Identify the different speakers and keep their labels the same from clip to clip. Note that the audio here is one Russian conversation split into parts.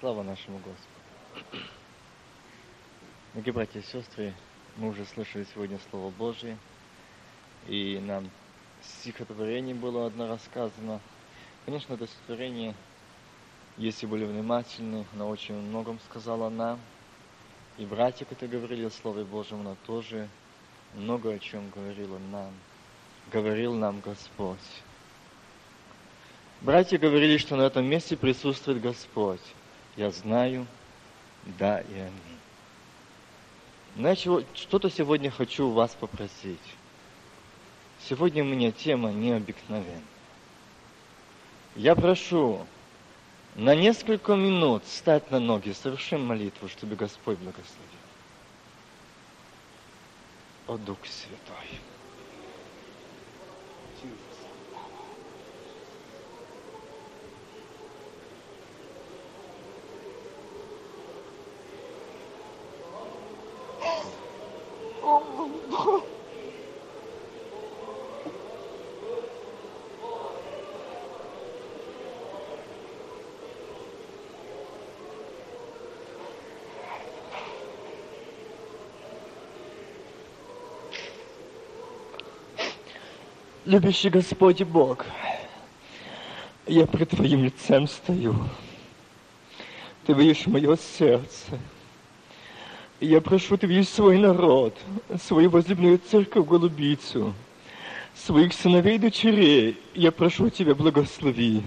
Speaker 1: Слава нашему Господу. Дорогие братья и сестры, мы уже слышали сегодня Слово Божье, и нам стихотворение было одно рассказано. Конечно, это стихотворение, если были внимательны, оно очень многом сказала нам. И братья, которые говорили о Слове Божьем, оно тоже много о чем говорило нам. Говорил нам Господь. Братья говорили, что на этом месте присутствует Господь. Я знаю, да и аминь. Знаете, что-то сегодня хочу у вас попросить. Сегодня у меня тема необыкновенная. Я прошу на несколько минут встать на ноги, совершим молитву, чтобы Господь благословил. О Дух Святой. Любящий Господь Бог, я пред Твоим лицем стою. Ты видишь мое сердце. Я прошу, Ты видишь свой народ, свою возлюбленную церковь Голубицу, своих сыновей и дочерей. Я прошу Тебя, благослови.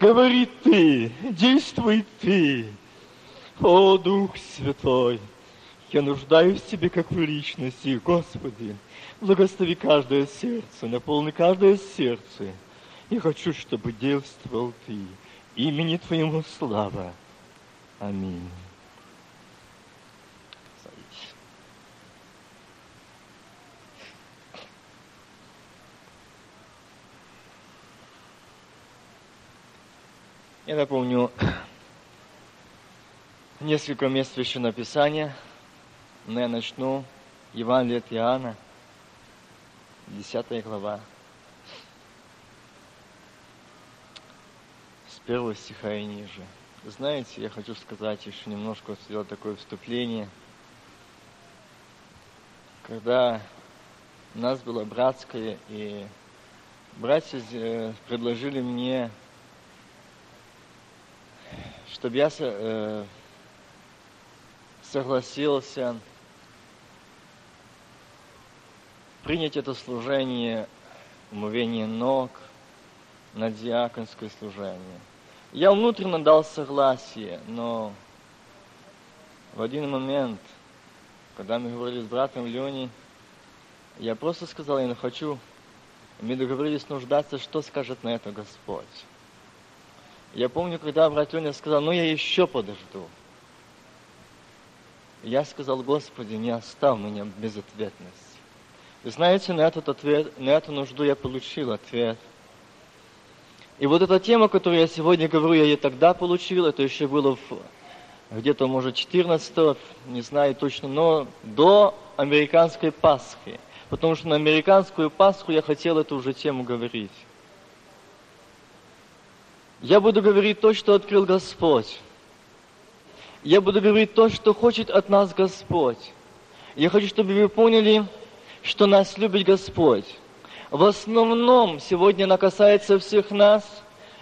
Speaker 1: Говори Ты, действуй Ты, о Дух Святой. Я нуждаюсь в Тебе, как в личности, Господи. Благослови каждое сердце, наполни каждое сердце. Я хочу, чтобы действовал Ты. Имени Твоему слава. Аминь. Я напомню несколько мест Священного Писания, но я начну Евангелие от Иоанна, 10 глава, с первого стиха и ниже. Знаете, я хочу сказать еще немножко, сделать такое вступление. Когда у нас было братское, и братья э, предложили мне чтобы я э, согласился принять это служение, умывение ног на диаконское служение. Я внутренне дал согласие, но в один момент, когда мы говорили с братом Леней, я просто сказал, я не хочу, мы договорились нуждаться, что скажет на это Господь. Я помню, когда брат Леня сказал, ну я еще подожду. Я сказал, Господи, не оставь меня без ответности. Вы знаете, на этот ответ, на эту нужду я получил ответ. И вот эта тема, которую я сегодня говорю, я ее тогда получил, это еще было где-то, может, 14 не знаю точно, но до американской Пасхи. Потому что на американскую Пасху я хотел эту уже тему говорить. Я буду говорить то, что открыл Господь. Я буду говорить то, что хочет от нас Господь. Я хочу, чтобы вы поняли, что нас любит Господь. В основном сегодня она касается всех нас,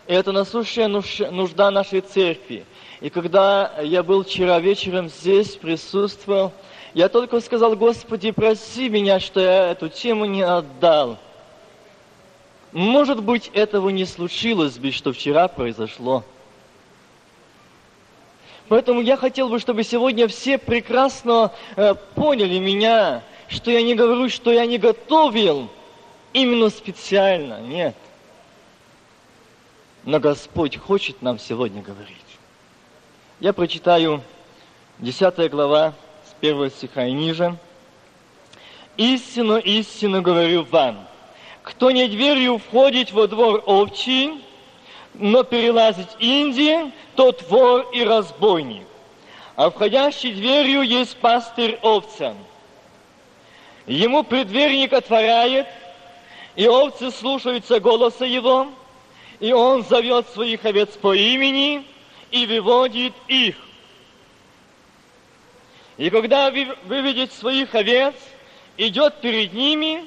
Speaker 1: и это насущая нужда нашей церкви. И когда я был вчера вечером здесь, присутствовал, я только сказал, Господи, проси меня, что я эту тему не отдал. Может быть, этого не случилось бы, что вчера произошло. Поэтому я хотел бы, чтобы сегодня все прекрасно э, поняли меня, что я не говорю, что я не готовил именно специально. Нет. Но Господь хочет нам сегодня говорить. Я прочитаю 10 глава с 1 стиха и ниже. «Истину, истину говорю вам, кто не дверью входит во двор овчий, но перелазит Индии, тот вор и разбойник. А входящий дверью есть пастырь овцам. Ему предверник отворяет, и овцы слушаются голоса его, и он зовет своих овец по имени и выводит их. И когда выведет своих овец, идет перед ними,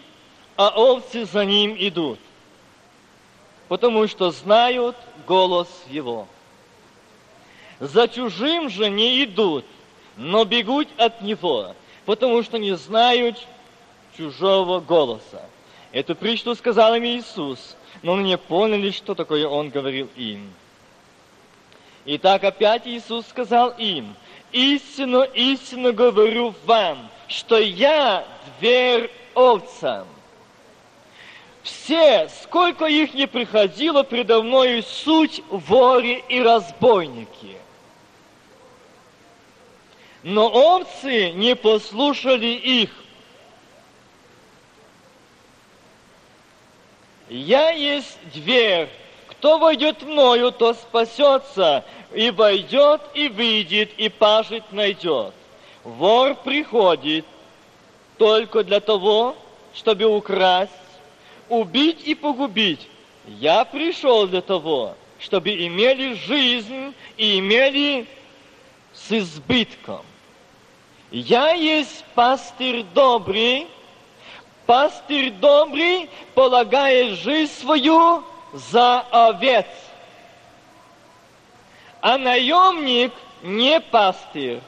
Speaker 1: а овцы за ним идут, потому что знают голос его. За чужим же не идут, но бегут от него, потому что не знают чужого голоса. Эту притчу сказал им Иисус, но они не поняли, что такое Он говорил им. И так опять Иисус сказал им, «Истину, истину говорю вам, что я дверь овцам. Все, сколько их не приходило предо мною, суть вори и разбойники. Но овцы не послушали их. Я есть дверь. Кто войдет мною, то спасется, и войдет, и выйдет, и пажит найдет. Вор приходит только для того, чтобы украсть, убить и погубить. Я пришел для того, чтобы имели жизнь и имели с избытком. Я есть пастырь добрый, пастырь добрый полагает жизнь свою за овец. А наемник не пастырь,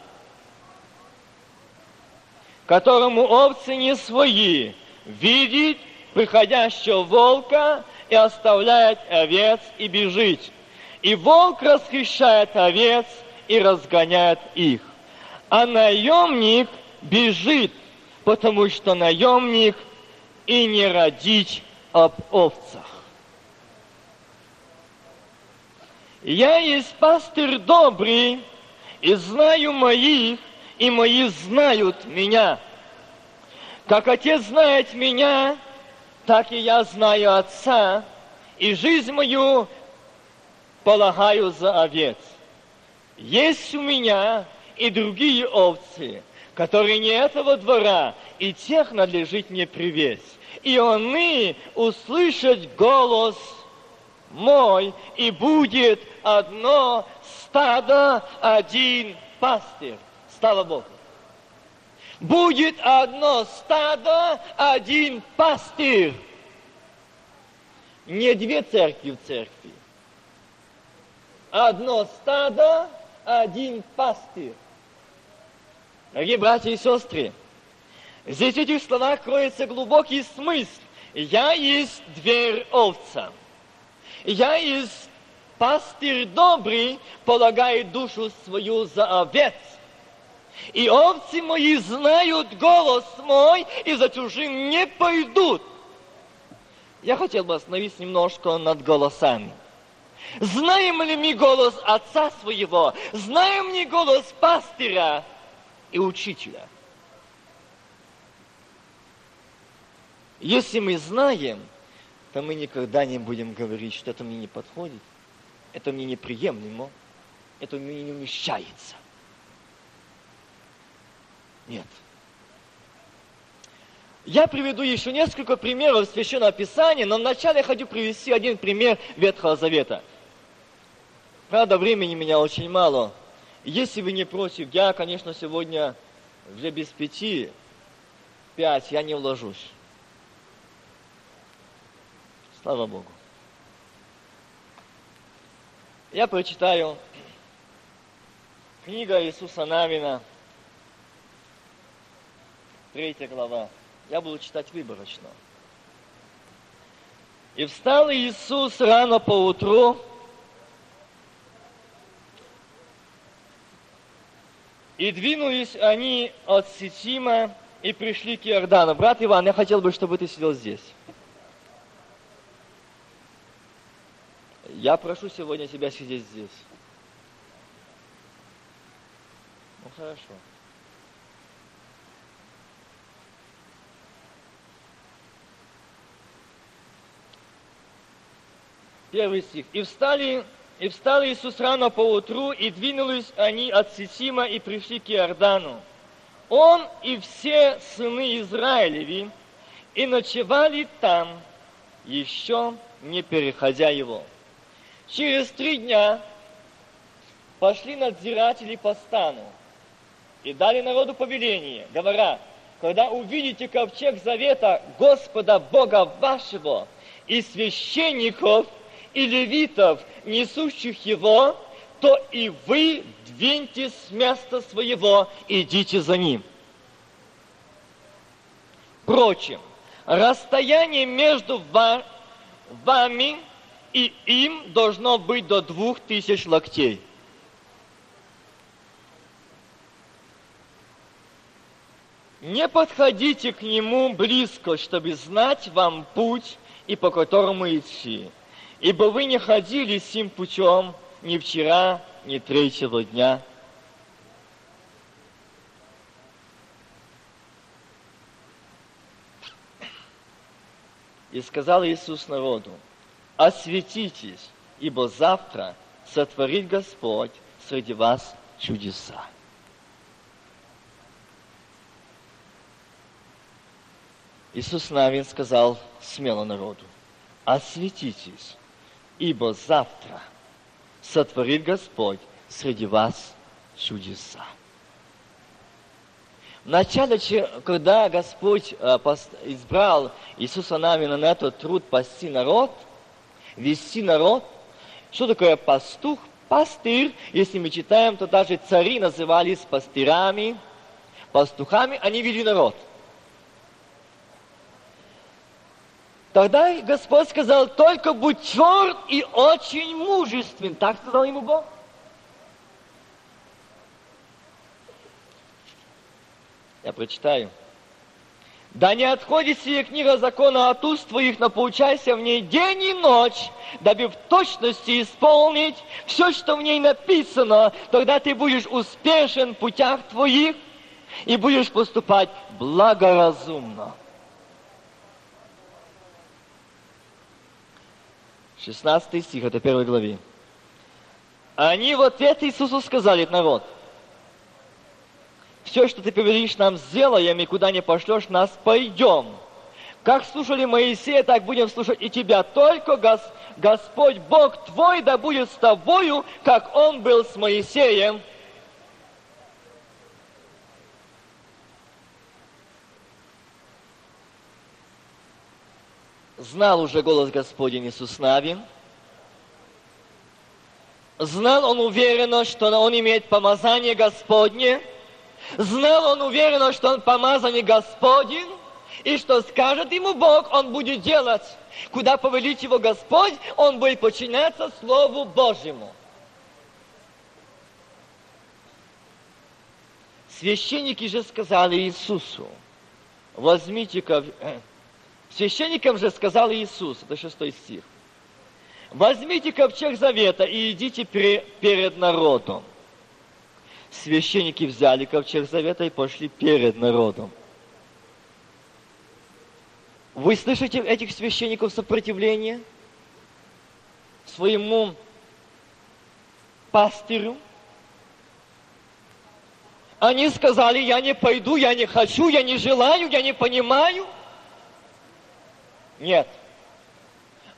Speaker 1: которому овцы не свои, видит приходящего волка и оставляет овец и бежит. И волк расхищает овец и разгоняет их. А наемник бежит, потому что наемник и не родить об овцах. Я есть пастырь добрый, и знаю моих, и мои знают меня. Как Отец знает меня, так и я знаю Отца, и жизнь мою полагаю за овец. Есть у меня и другие овцы, которые не этого двора, и тех надлежит мне привесть. И они услышат голос мой, и будет одно стадо, один пастырь. Слава Богу будет одно стадо, один пастырь. Не две церкви в церкви. Одно стадо, один пастырь. Дорогие братья и сестры, здесь в этих словах кроется глубокий смысл. Я есть дверь овца. Я есть пастырь добрый, полагает душу свою за овец. И овцы мои знают голос мой, и за чужим не пойдут. Я хотел бы остановиться немножко над голосами. Знаем ли мы голос отца своего? Знаем ли голос пастыря и учителя? Если мы знаем, то мы никогда не будем говорить, что это мне не подходит, это мне неприемлемо, это мне не умещается. Нет. Я приведу еще несколько примеров Священного Писания, но вначале я хочу привести один пример Ветхого Завета. Правда, времени у меня очень мало. Если вы не против, я, конечно, сегодня уже без пяти, пять, я не вложусь. Слава Богу. Я прочитаю книга Иисуса Навина, третья глава. Я буду читать выборочно. И встал Иисус рано по утру, и двинулись они от Сетима и пришли к Иордану. Брат Иван, я хотел бы, чтобы ты сидел здесь. Я прошу сегодня тебя сидеть здесь. Ну хорошо. Первый стих. «И встали, и встал Иисус рано по утру, и двинулись они от Сисима и пришли к Иордану. Он и все сыны Израилеви, и ночевали там, еще не переходя его. Через три дня пошли надзиратели по стану и дали народу повеление, говоря, когда увидите ковчег завета Господа Бога вашего и священников и левитов, несущих его, то и вы двиньте с места своего, идите за ним. Впрочем, расстояние между вами и им должно быть до двух тысяч локтей. Не подходите к нему близко, чтобы знать вам путь и по которому идти. Ибо вы не ходили сим путем ни вчера, ни третьего дня. И сказал Иисус народу, осветитесь, ибо завтра сотворит Господь среди вас чудеса. Иисус Навин сказал смело народу, осветитесь, ибо завтра сотворит Господь среди вас чудеса. Вначале, когда Господь э, избрал Иисуса Навина на этот труд пасти народ, вести народ, что такое пастух? Пастырь, если мы читаем, то даже цари назывались пастырами, пастухами, они вели народ – Тогда Господь сказал, только будь тверд и очень мужествен. Так сказал ему Бог. Я прочитаю. Да не отходит сия книга закона от уст твоих, но поучайся в ней день и ночь, дабы в точности исполнить все, что в ней написано. Тогда ты будешь успешен в путях твоих и будешь поступать благоразумно. 16 стих, это первой главе. Они в ответ Иисусу сказали, народ, все, что ты повелишь нам, сделаем, и куда не пошлешь нас, пойдем. Как слушали Моисея, так будем слушать и тебя. Только Гос, Господь Бог твой да будет с тобою, как Он был с Моисеем. Знал уже голос Господень Иисус Навин. Знал он уверенно, что он имеет помазание Господне. Знал он уверенно, что он помазанный Господень. И что скажет ему Бог, он будет делать. Куда повелит его Господь, он будет подчиняться Слову Божьему. Священники же сказали Иисусу, возьмите э, Священникам же сказал Иисус, это шестой стих, возьмите ковчег завета и идите перед народом. Священники взяли ковчег завета и пошли перед народом. Вы слышите этих священников сопротивление своему пастырю? Они сказали, я не пойду, я не хочу, я не желаю, я не понимаю – нет.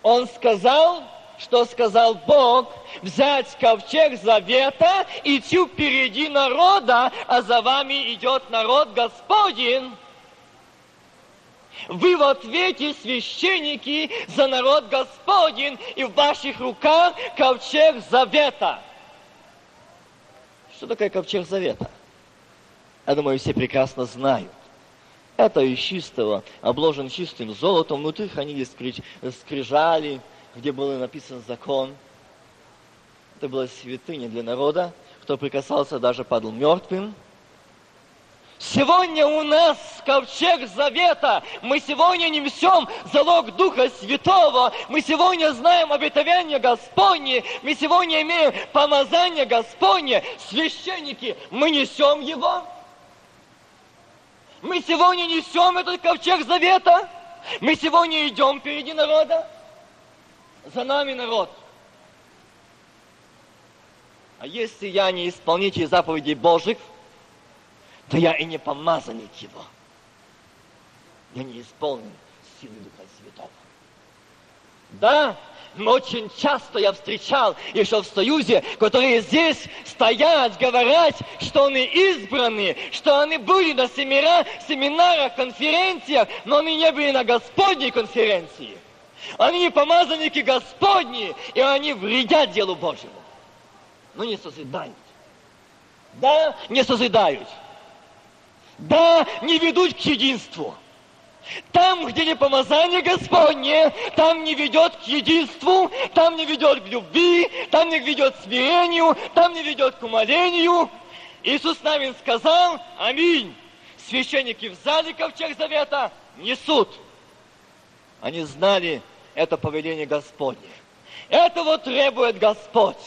Speaker 1: Он сказал, что сказал Бог, взять ковчег завета, идти впереди народа, а за вами идет народ Господень. Вы в ответе священники за народ Господень, и в ваших руках ковчег завета. Что такое ковчег завета? Я думаю, все прекрасно знают. Это из чистого, обложен чистым золотом, внутри хранились скрижали, где был написан закон. Это была святыня для народа, кто прикасался, даже падал мертвым. Сегодня у нас ковчег завета. Мы сегодня несем залог Духа Святого. Мы сегодня знаем обетование Господне. Мы сегодня имеем помазание Господне. Священники, мы несем его. Мы сегодня несем этот ковчег завета. Мы сегодня идем впереди народа. За нами народ. А если я не исполнитель заповедей Божьих, то я и не помазанник его. Я не исполнен силы Духа Святого. Да, очень часто я встречал еще в Союзе, которые здесь стоят, говорят, что они избраны, что они были на семинарах, семинарах, конференциях, но они не были на Господней конференции. Они не помазанники Господни, и они вредят делу Божьему. Но не созидают. Да, не созидают. Да, не ведут к единству. Там, где не помазание Господне, там не ведет к единству, там не ведет к любви, там не ведет к смирению, там не ведет к умолению. Иисус Навин сказал, аминь. Священники в зале ковчег завета несут. Они знали это повеление Господне. Этого требует Господь.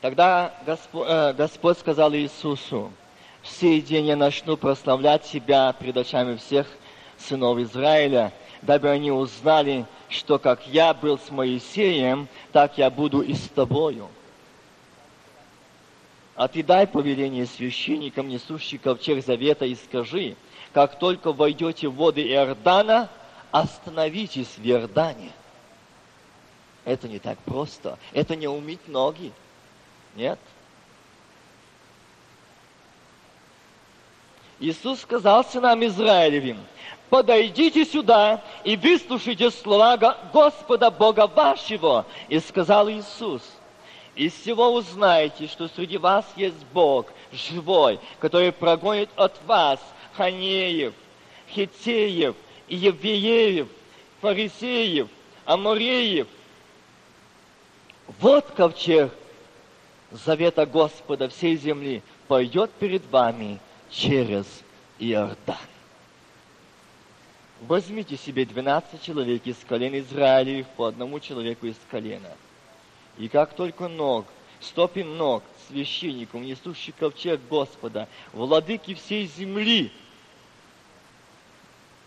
Speaker 1: Тогда Господь, э, Господь сказал Иисусу, в сей день я начну прославлять Тебя пред очами всех сынов Израиля, дабы они узнали, что как я был с Моисеем, так я буду и с тобою. А ты дай повеление священникам, несущим ковчег завета, и скажи, как только войдете в воды Иордана, остановитесь в Иордане. Это не так просто. Это не умыть ноги. Нет. Иисус сказал сынам Израилевым, подойдите сюда и выслушайте слова Господа Бога вашего. И сказал Иисус, из всего узнаете, что среди вас есть Бог живой, который прогонит от вас Ханеев, Хитеев, Евеев, Фарисеев, Амореев. Вот ковчег завета Господа всей земли пойдет перед вами через Иордан. Возьмите себе 12 человек из колен Израилевых по одному человеку из колена. И как только ног, стопи ног священников, несущих ковчег Господа, владыки всей земли,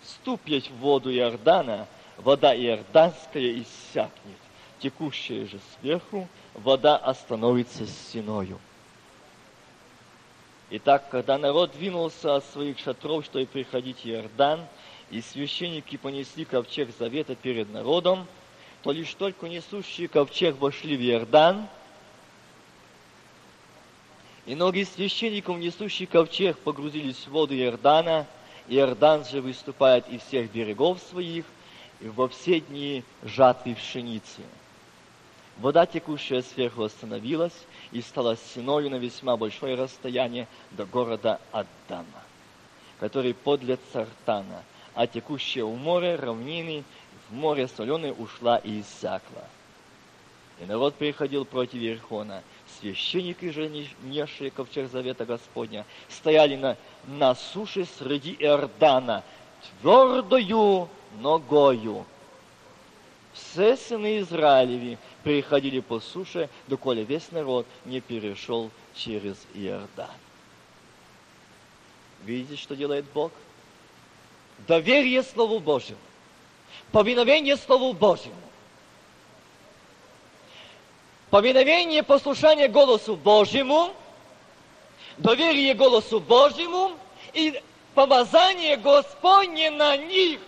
Speaker 1: ступить в воду Иордана, вода Иорданская иссякнет, текущая же сверху вода остановится стеною. Итак, когда народ двинулся от своих шатров, чтобы приходить в Иордан, и священники понесли ковчег завета перед народом, то лишь только несущие ковчег вошли в Иордан, и ноги священников, несущих ковчег, погрузились в воду Иордана, Иордан же выступает из всех берегов своих, и во все дни жатвы пшеницы. Вода, текущая сверху, остановилась и стала стеною на весьма большое расстояние до города Аддама, который подле Цартана, а текущая у моря равнины в море соленое ушла и иссякла. И народ приходил против Верхона. Священники же, несшие ковчег завета Господня, стояли на, на суше среди Иордана, твердою ногою. Все сыны Израилеви переходили по суше, доколе весь народ не перешел через Иордан. Видите, что делает Бог? Доверие Слову Божьему, повиновение Слову Божьему, повиновение, послушание голосу Божьему, доверие голосу Божьему и помазание Господне на них.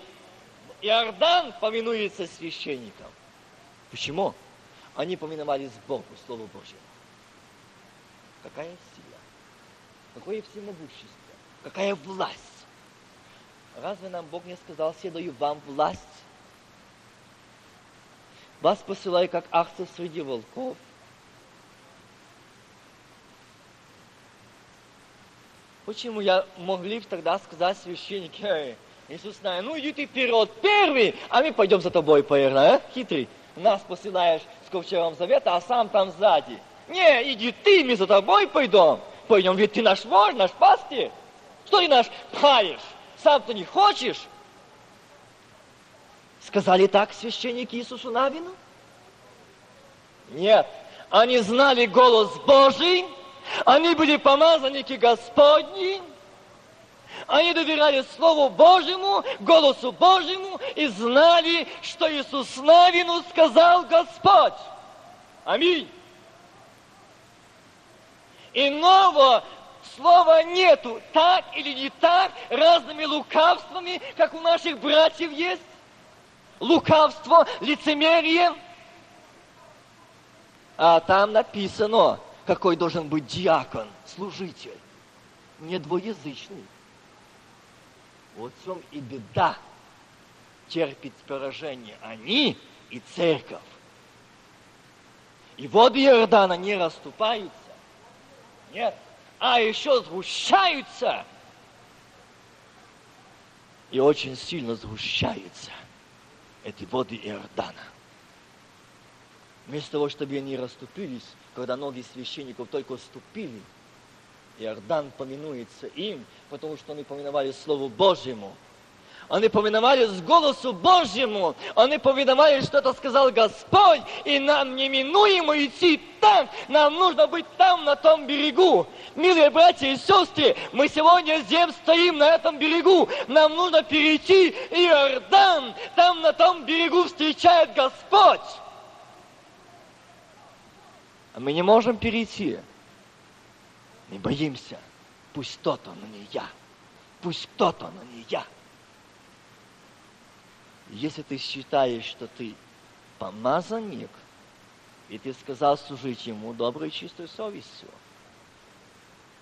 Speaker 1: Иордан повинуется священникам. Почему? Они поминовались Богу, Слову Божьему. Какая сила, какое всемогущество, какая власть. Разве нам Бог не сказал, все даю вам власть? Вас посылаю, как акцию среди волков. Почему я могли тогда сказать священники, Иисус знает, ну иди ты вперед, первый, а мы пойдем за тобой, поверно, а? хитрый. Нас посылаешь с ковчегом завета, а сам там сзади. Не, иди ты, мы за тобой пойдем. Пойдем, ведь ты наш вождь, наш пастырь. Что ты наш пхаешь? Сам-то не хочешь? Сказали так священники Иисусу Навину? Нет, они знали голос Божий, они были помазанники Господни, они доверяли Слову Божьему, голосу Божьему и знали, что Иисус Навину сказал Господь. Аминь. Иного слова нету. Так или не так, разными лукавствами, как у наших братьев есть. Лукавство, лицемерие. А там написано, какой должен быть диакон, служитель. Не двоязычный. Чем и беда. Терпит поражение они и церковь. И воды Иордана не расступаются. Нет. А еще сгущаются. И очень сильно сгущаются эти воды Иордана. Вместо того, чтобы они расступились, когда ноги священников только ступили, Иордан поминуется им, потому что они поминовали Слову Божьему – они повиновались голосу Божьему. Они повиновали, что это сказал Господь. И нам неминуемо идти там. Нам нужно быть там, на том берегу. Милые братья и сестры, мы сегодня здесь стоим на этом берегу. Нам нужно перейти Иордан. Там, на том берегу, встречает Господь. А мы не можем перейти. Мы боимся. Пусть кто-то, но не я. Пусть кто-то, но не я. Если ты считаешь, что ты помазанник, и ты сказал служить ему доброй чистой совестью,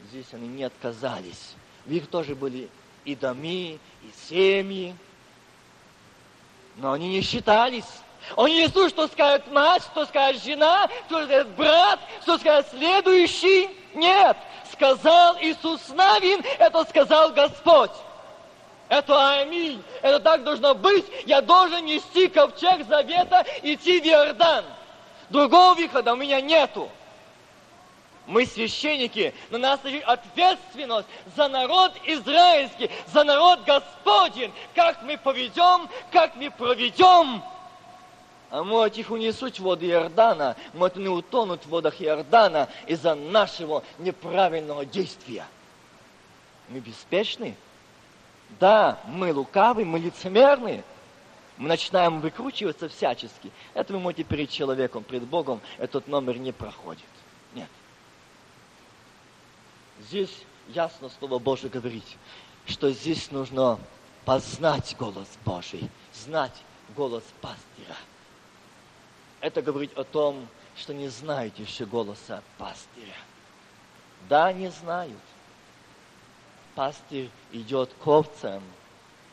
Speaker 1: здесь они не отказались. В них тоже были и доми, и семьи, но они не считались. Они не слушают, что скажет мать, что скажет жена, что скажет брат, что скажет следующий. Нет, сказал Иисус Навин, это сказал Господь. Это аминь. Это так должно быть. Я должен нести ковчег завета, идти в Иордан. Другого выхода у меня нету. Мы священники, на нас лежит ответственность за народ израильский, за народ Господень. Как мы поведем, как мы проведем. А может их унесут в воды Иордана, может они утонут в водах Иордана из-за нашего неправильного действия. Мы беспечны? Да, мы лукавы, мы лицемерны. Мы начинаем выкручиваться всячески. Это вы можете перед человеком, перед Богом, этот номер не проходит. Нет. Здесь ясно Слово Божие говорит, что здесь нужно познать голос Божий, знать голос пастыря. Это говорит о том, что не знаете еще голоса пастыря. Да, не знают пастырь идет к овцам,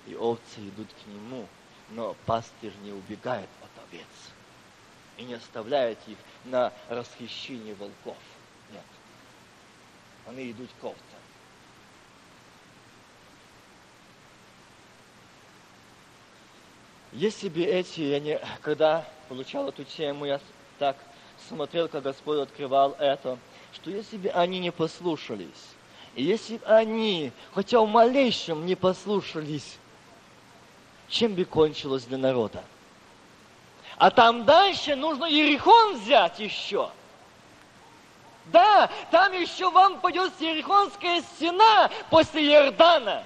Speaker 1: и овцы идут к нему, но пастырь не убегает от овец и не оставляет их на расхищение волков. Нет. Они идут к овцам. Если бы эти, я не, когда получал эту тему, я так смотрел, как Господь открывал это, что если бы они не послушались, и если они, хотя в малейшем, не послушались, чем бы кончилось для народа? А там дальше нужно Ерихон взять еще. Да, там еще вам пойдет Ерихонская стена после Иордана.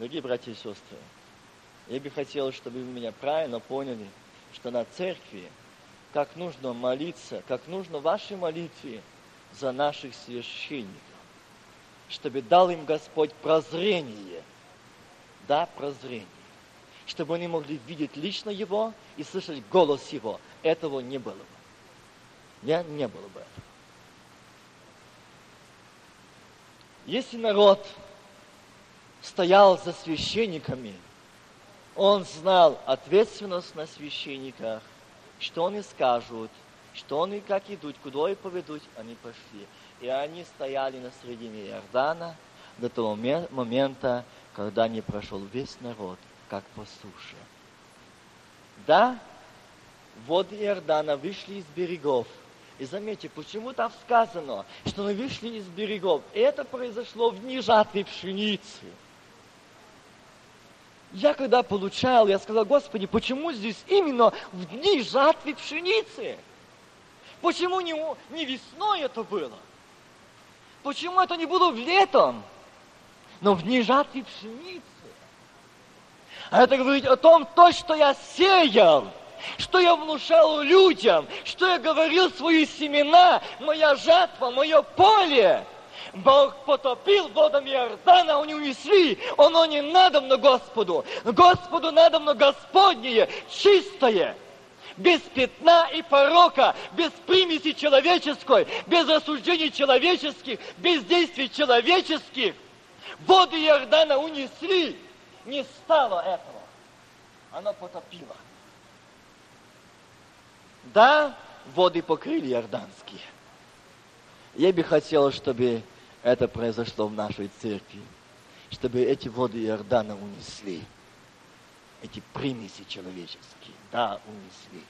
Speaker 1: Дорогие братья и сестры, я бы хотел, чтобы вы меня правильно поняли, что на церкви как нужно молиться, как нужно вашей молитве за наших священников, чтобы дал им Господь прозрение, да, прозрение, чтобы они могли видеть лично Его и слышать голос Его. Этого не было бы. Не, не было бы этого. Если народ стоял за священниками, он знал ответственность на священниках, что они скажут, что они как идут, куда и поведут, они пошли. И они стояли на середине Иордана до того момента, когда не прошел весь народ, как по суше. Да, воды Иордана вышли из берегов. И заметьте, почему там сказано, что они вышли из берегов. Это произошло в дни жатвы пшеницы. Я когда получал, я сказал, Господи, почему здесь именно в дни жатвы пшеницы? Почему не, не весной это было? Почему это не было в летом? Но в дни жатвы пшеницы. А это говорит о том, то, что я сеял, что я внушал людям, что я говорил свои семена, моя жатва, мое поле. Бог потопил водом Иордана, они унесли. Оно не надо на Господу. Господу надо на Господнее, чистое без пятна и порока, без примеси человеческой, без рассуждений человеческих, без действий человеческих. Воды Иордана унесли, не стало этого. Оно потопило. Да, воды покрыли иорданские. Я бы хотел, чтобы это произошло в нашей церкви, чтобы эти воды Иордана унесли, эти примеси человеческие, да, унесли.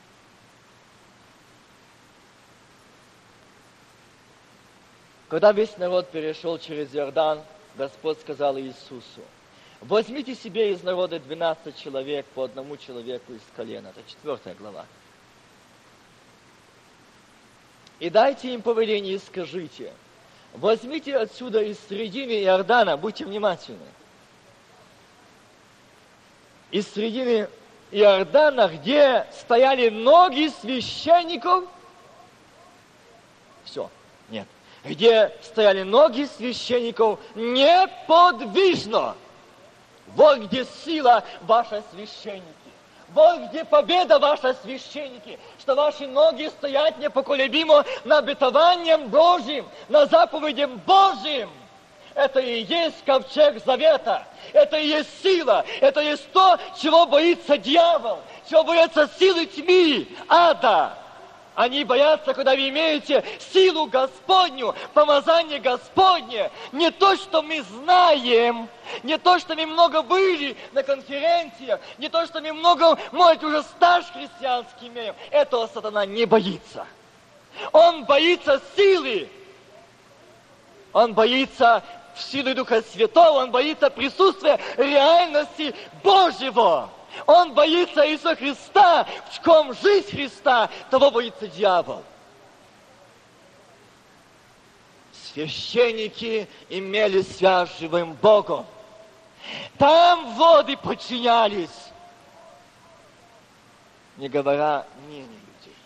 Speaker 1: Когда весь народ перешел через Иордан, Господь сказал Иисусу, возьмите себе из народа 12 человек по одному человеку из колена. Это четвертая глава. И дайте им повеление и скажите, возьмите отсюда из середины Иордана, будьте внимательны, из середины Иордана, где стояли ноги священников, все, нет, где стояли ноги священников неподвижно. Вот где сила ваша священники. Вот где победа ваша священники, что ваши ноги стоят непоколебимо на обетованием Божьим, на заповедям Божьим. Это и есть ковчег завета. Это и есть сила. Это и есть то, чего боится дьявол, чего боятся силы тьмы, ада. Они боятся, когда вы имеете силу Господню, помазание Господне. Не то, что мы знаем, не то, что мы много были на конференциях, не то, что мы много, может, уже стаж христианский имеем. Этого сатана не боится. Он боится силы. Он боится силы Духа Святого, он боится присутствия реальности Божьего. Он боится Иисуса Христа, в ком жизнь Христа, того боится дьявол. Священники имели связь с живым Богом. Там воды подчинялись, не говоря мнению людей.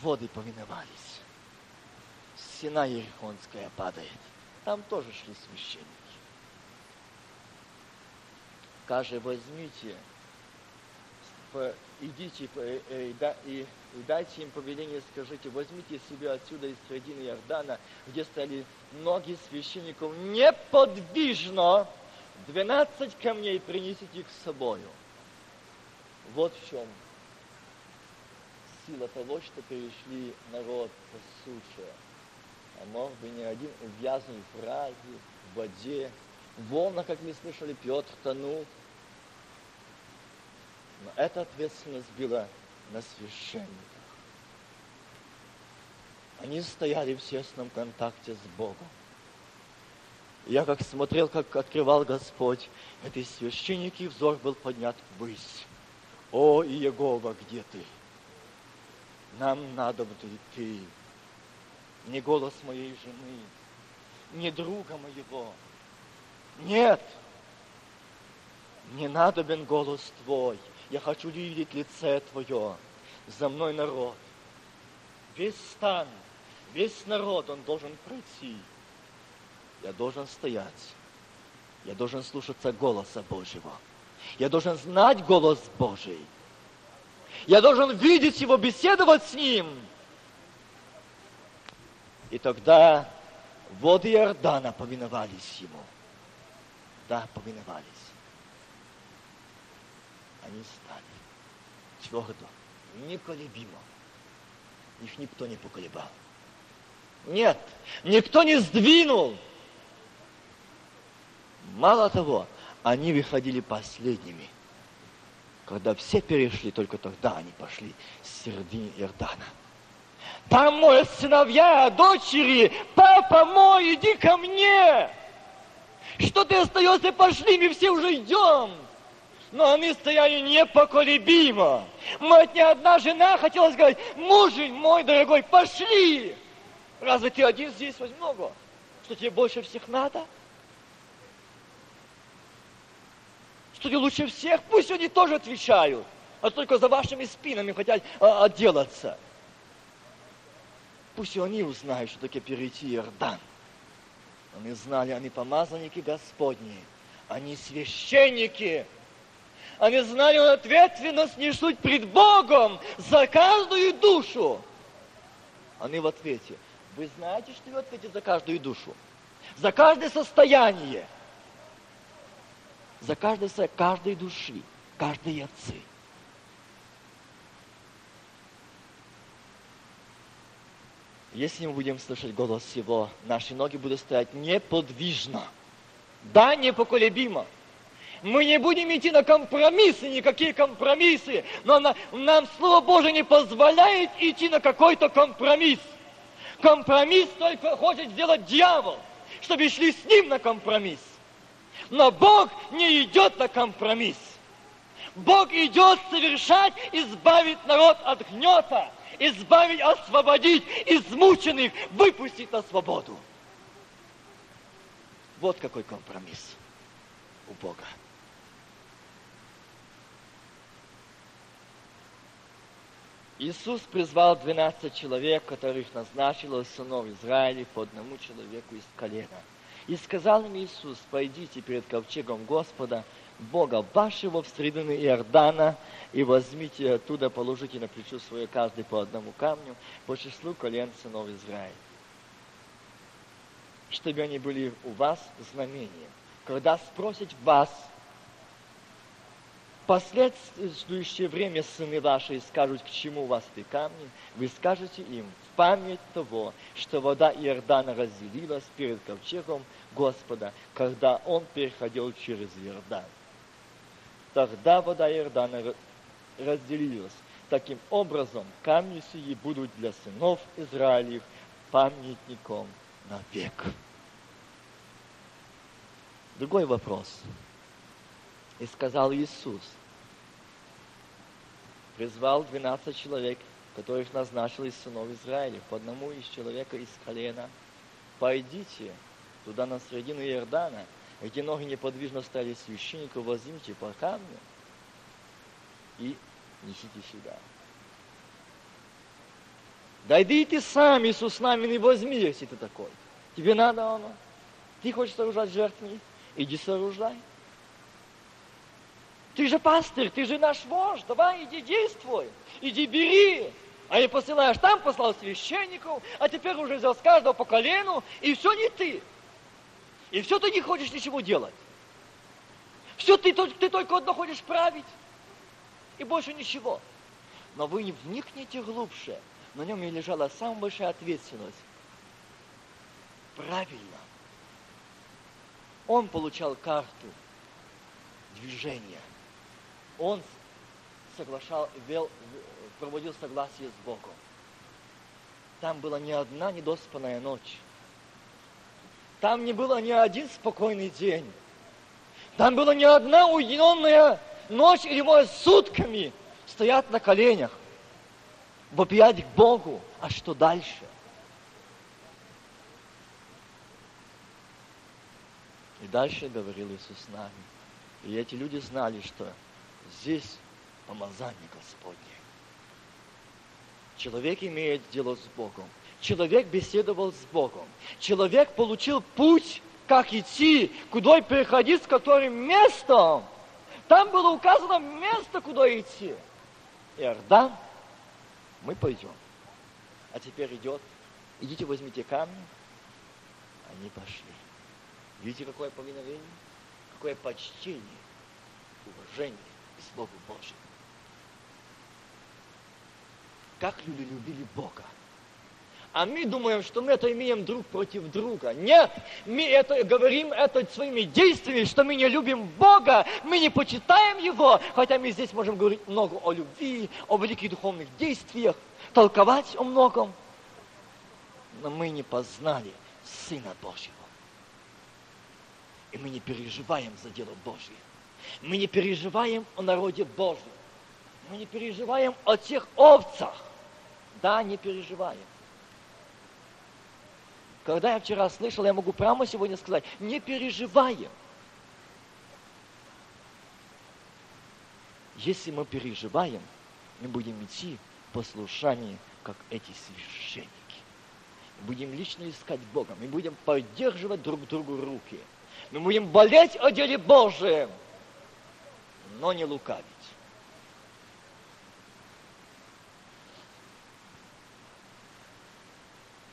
Speaker 1: Воды повиновались. Стена Ерихонская падает. Там тоже шли священники скажет, возьмите, идите и, и, и дайте им повеление, скажите, возьмите себе отсюда из середины Иордана, где стояли ноги священников неподвижно, 12 камней принесите их с собою. Вот в чем сила того, что перешли народ по суше. А может быть, не один увязнул в разе, в воде, волна, как мы слышали, Петр тонул, но эта ответственность была на священниках. Они стояли в тесном контакте с Богом. Я как смотрел, как открывал Господь, эти священники, взор был поднят ввысь. О, Иегова, где ты? Нам надо будет ты. Не голос моей жены, не друга моего. Нет, не надобен голос твой. Я хочу видеть лице Твое. За мной народ. Весь стан, весь народ, он должен пройти. Я должен стоять. Я должен слушаться голоса Божьего. Я должен знать голос Божий. Я должен видеть Его, беседовать с Ним. И тогда воды Иордана повиновались Ему. Да, повиновались они стали твердо, неколебимо. Их никто не поколебал. Нет, никто не сдвинул. Мало того, они выходили последними. Когда все перешли, только тогда они пошли с середины Иордана. Там мои сыновья, дочери, папа мой, иди ко мне. Что ты остаешься, пошли, мы все уже идем но они стояли непоколебимо. Мать, ни одна жена хотела сказать, мужень мой дорогой, пошли! Разве ты один здесь возьми много? Что тебе больше всех надо? Что лучше всех, пусть они тоже отвечают, а только за вашими спинами хотят а, отделаться. Пусть они узнают, что такое перейти Иордан. Они знали, они помазанники Господни, они священники. Они знали, ответственность несут пред Богом за каждую душу. Они в ответе. Вы знаете, что вы ответите за каждую душу? За каждое состояние. За каждое, каждой души, каждой отцы. Если мы будем слышать голос Его, наши ноги будут стоять неподвижно. Да, непоколебимо. Мы не будем идти на компромиссы, никакие компромиссы. Но на, нам Слово Божие не позволяет идти на какой-то компромисс. Компромисс только хочет сделать дьявол, чтобы шли с ним на компромисс. Но Бог не идет на компромисс. Бог идет совершать, избавить народ от гнета, избавить, освободить измученных, выпустить на свободу. Вот какой компромисс у Бога. Иисус призвал 12 человек, которых назначил сынов Израиля по одному человеку из колена. И сказал им Иисус, пойдите перед ковчегом Господа, Бога вашего в средины Иордана, и возьмите оттуда, положите на плечо свое каждый по одному камню, по числу колен сынов Израиля. Чтобы они были у вас знамением. Когда спросят вас, последующее время сыны ваши скажут, к чему вас эти камни, вы скажете им в память того, что вода Иордана разделилась перед ковчегом Господа, когда он переходил через Иордан. Тогда вода Иордана разделилась. Таким образом, камни сии будут для сынов Израилев памятником на век. Другой вопрос. И сказал Иисус – призвал 12 человек, которых назначил из сынов Израиля, по одному из человека из колена. Пойдите туда на середину Иордана, где ноги неподвижно стали священнику, возьмите по камню и несите сюда. Да иди ты сам, Иисус, нами не возьми, если ты такой. Тебе надо оно. Ты хочешь сооружать жертвенник? Иди сооружай. Ты же пастырь, ты же наш вождь, давай иди действуй, иди бери. А не посылаешь там, послал священников, а теперь уже взял с каждого по колену, и все не ты. И все ты не хочешь ничего делать. Все ты, ты только одно хочешь править. И больше ничего. Но вы не вникнете глубже. На нем и лежала самая большая ответственность. Правильно. Он получал карту движения он соглашал, вел, проводил согласие с Богом. Там была ни одна недоспанная ночь. Там не было ни один спокойный день. Там была ни одна уединенная ночь или, может, сутками стоят на коленях, вопиять к Богу. А что дальше? И дальше говорил Иисус с нами. И эти люди знали, что Здесь помазание Господне. Человек имеет дело с Богом. Человек беседовал с Богом. Человек получил путь, как идти, куда переходить, с которым местом. Там было указано место, куда идти. Иордан, мы пойдем. А теперь идет, идите возьмите камни. Они пошли. Видите, какое повиновение? Какое почтение, уважение с Богу Божьим. Как люди любили Бога. А мы думаем, что мы это имеем друг против друга. Нет, мы это говорим это своими действиями, что мы не любим Бога, мы не почитаем Его, хотя мы здесь можем говорить много о любви, о великих духовных действиях, толковать о многом. Но мы не познали Сына Божьего. И мы не переживаем за дело Божье. Мы не переживаем о народе Божьем. Мы не переживаем о тех овцах. Да, не переживаем. Когда я вчера слышал, я могу прямо сегодня сказать, не переживаем. Если мы переживаем, мы будем идти в послушании, как эти священники. Мы будем лично искать Бога, мы будем поддерживать друг другу руки. Мы будем болеть о деле Божьем, но не лукавить.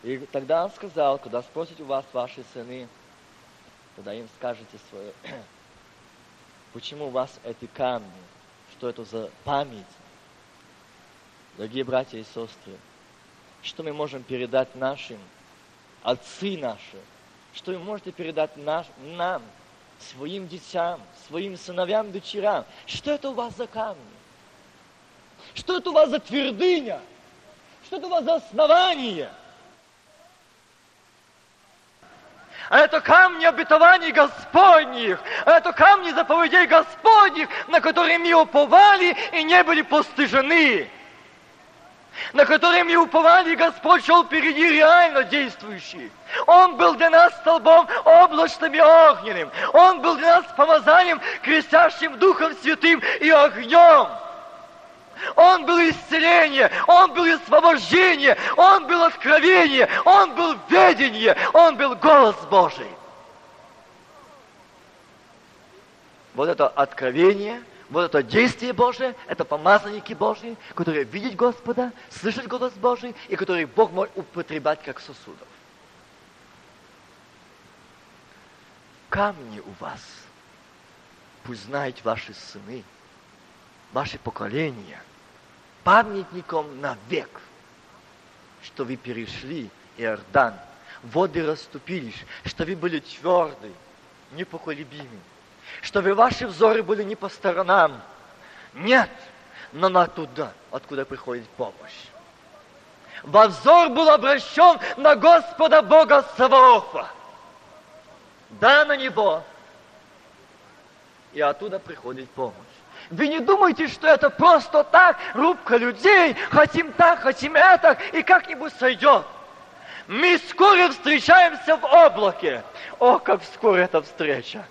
Speaker 1: И тогда он сказал, когда спросят у вас ваши сыны, когда им скажете свое, почему у вас эти камни, что это за память, дорогие братья и сестры, что мы можем передать нашим, отцы наши, что вы можете передать наш, нам, своим детям, своим сыновьям, дочерям. Что это у вас за камни? Что это у вас за твердыня? Что это у вас за основание? А это камни обетований Господних, а это камни заповедей Господних, на которые мы уповали и не были постыжены, на которые мы уповали, и Господь шел впереди реально действующий. Он был для нас столбом облачным и огненным. Он был для нас помазанием, крестящим Духом Святым и огнем. Он был исцеление, Он был освобождение, Он был откровение, Он был ведение, Он был голос Божий. Вот это откровение, вот это действие Божие, это помазанники Божьи, которые видят Господа, слышат голос Божий, и которые Бог может употреблять как сосудов. Камни у вас, пусть знают ваши сыны, ваши поколения, памятником навек, что вы перешли Иордан, воды расступились, что вы были тверды, непоколебимы, что вы ваши взоры были не по сторонам, нет, но на туда, откуда приходит помощь. Во взор был обращен на Господа Бога Саваофа. Да, на Него. И оттуда приходит помощь. Вы не думайте, что это просто так, рубка людей, хотим так, хотим это, и как-нибудь сойдет. Мы скоро встречаемся в облаке. О, как вскоре эта встреча.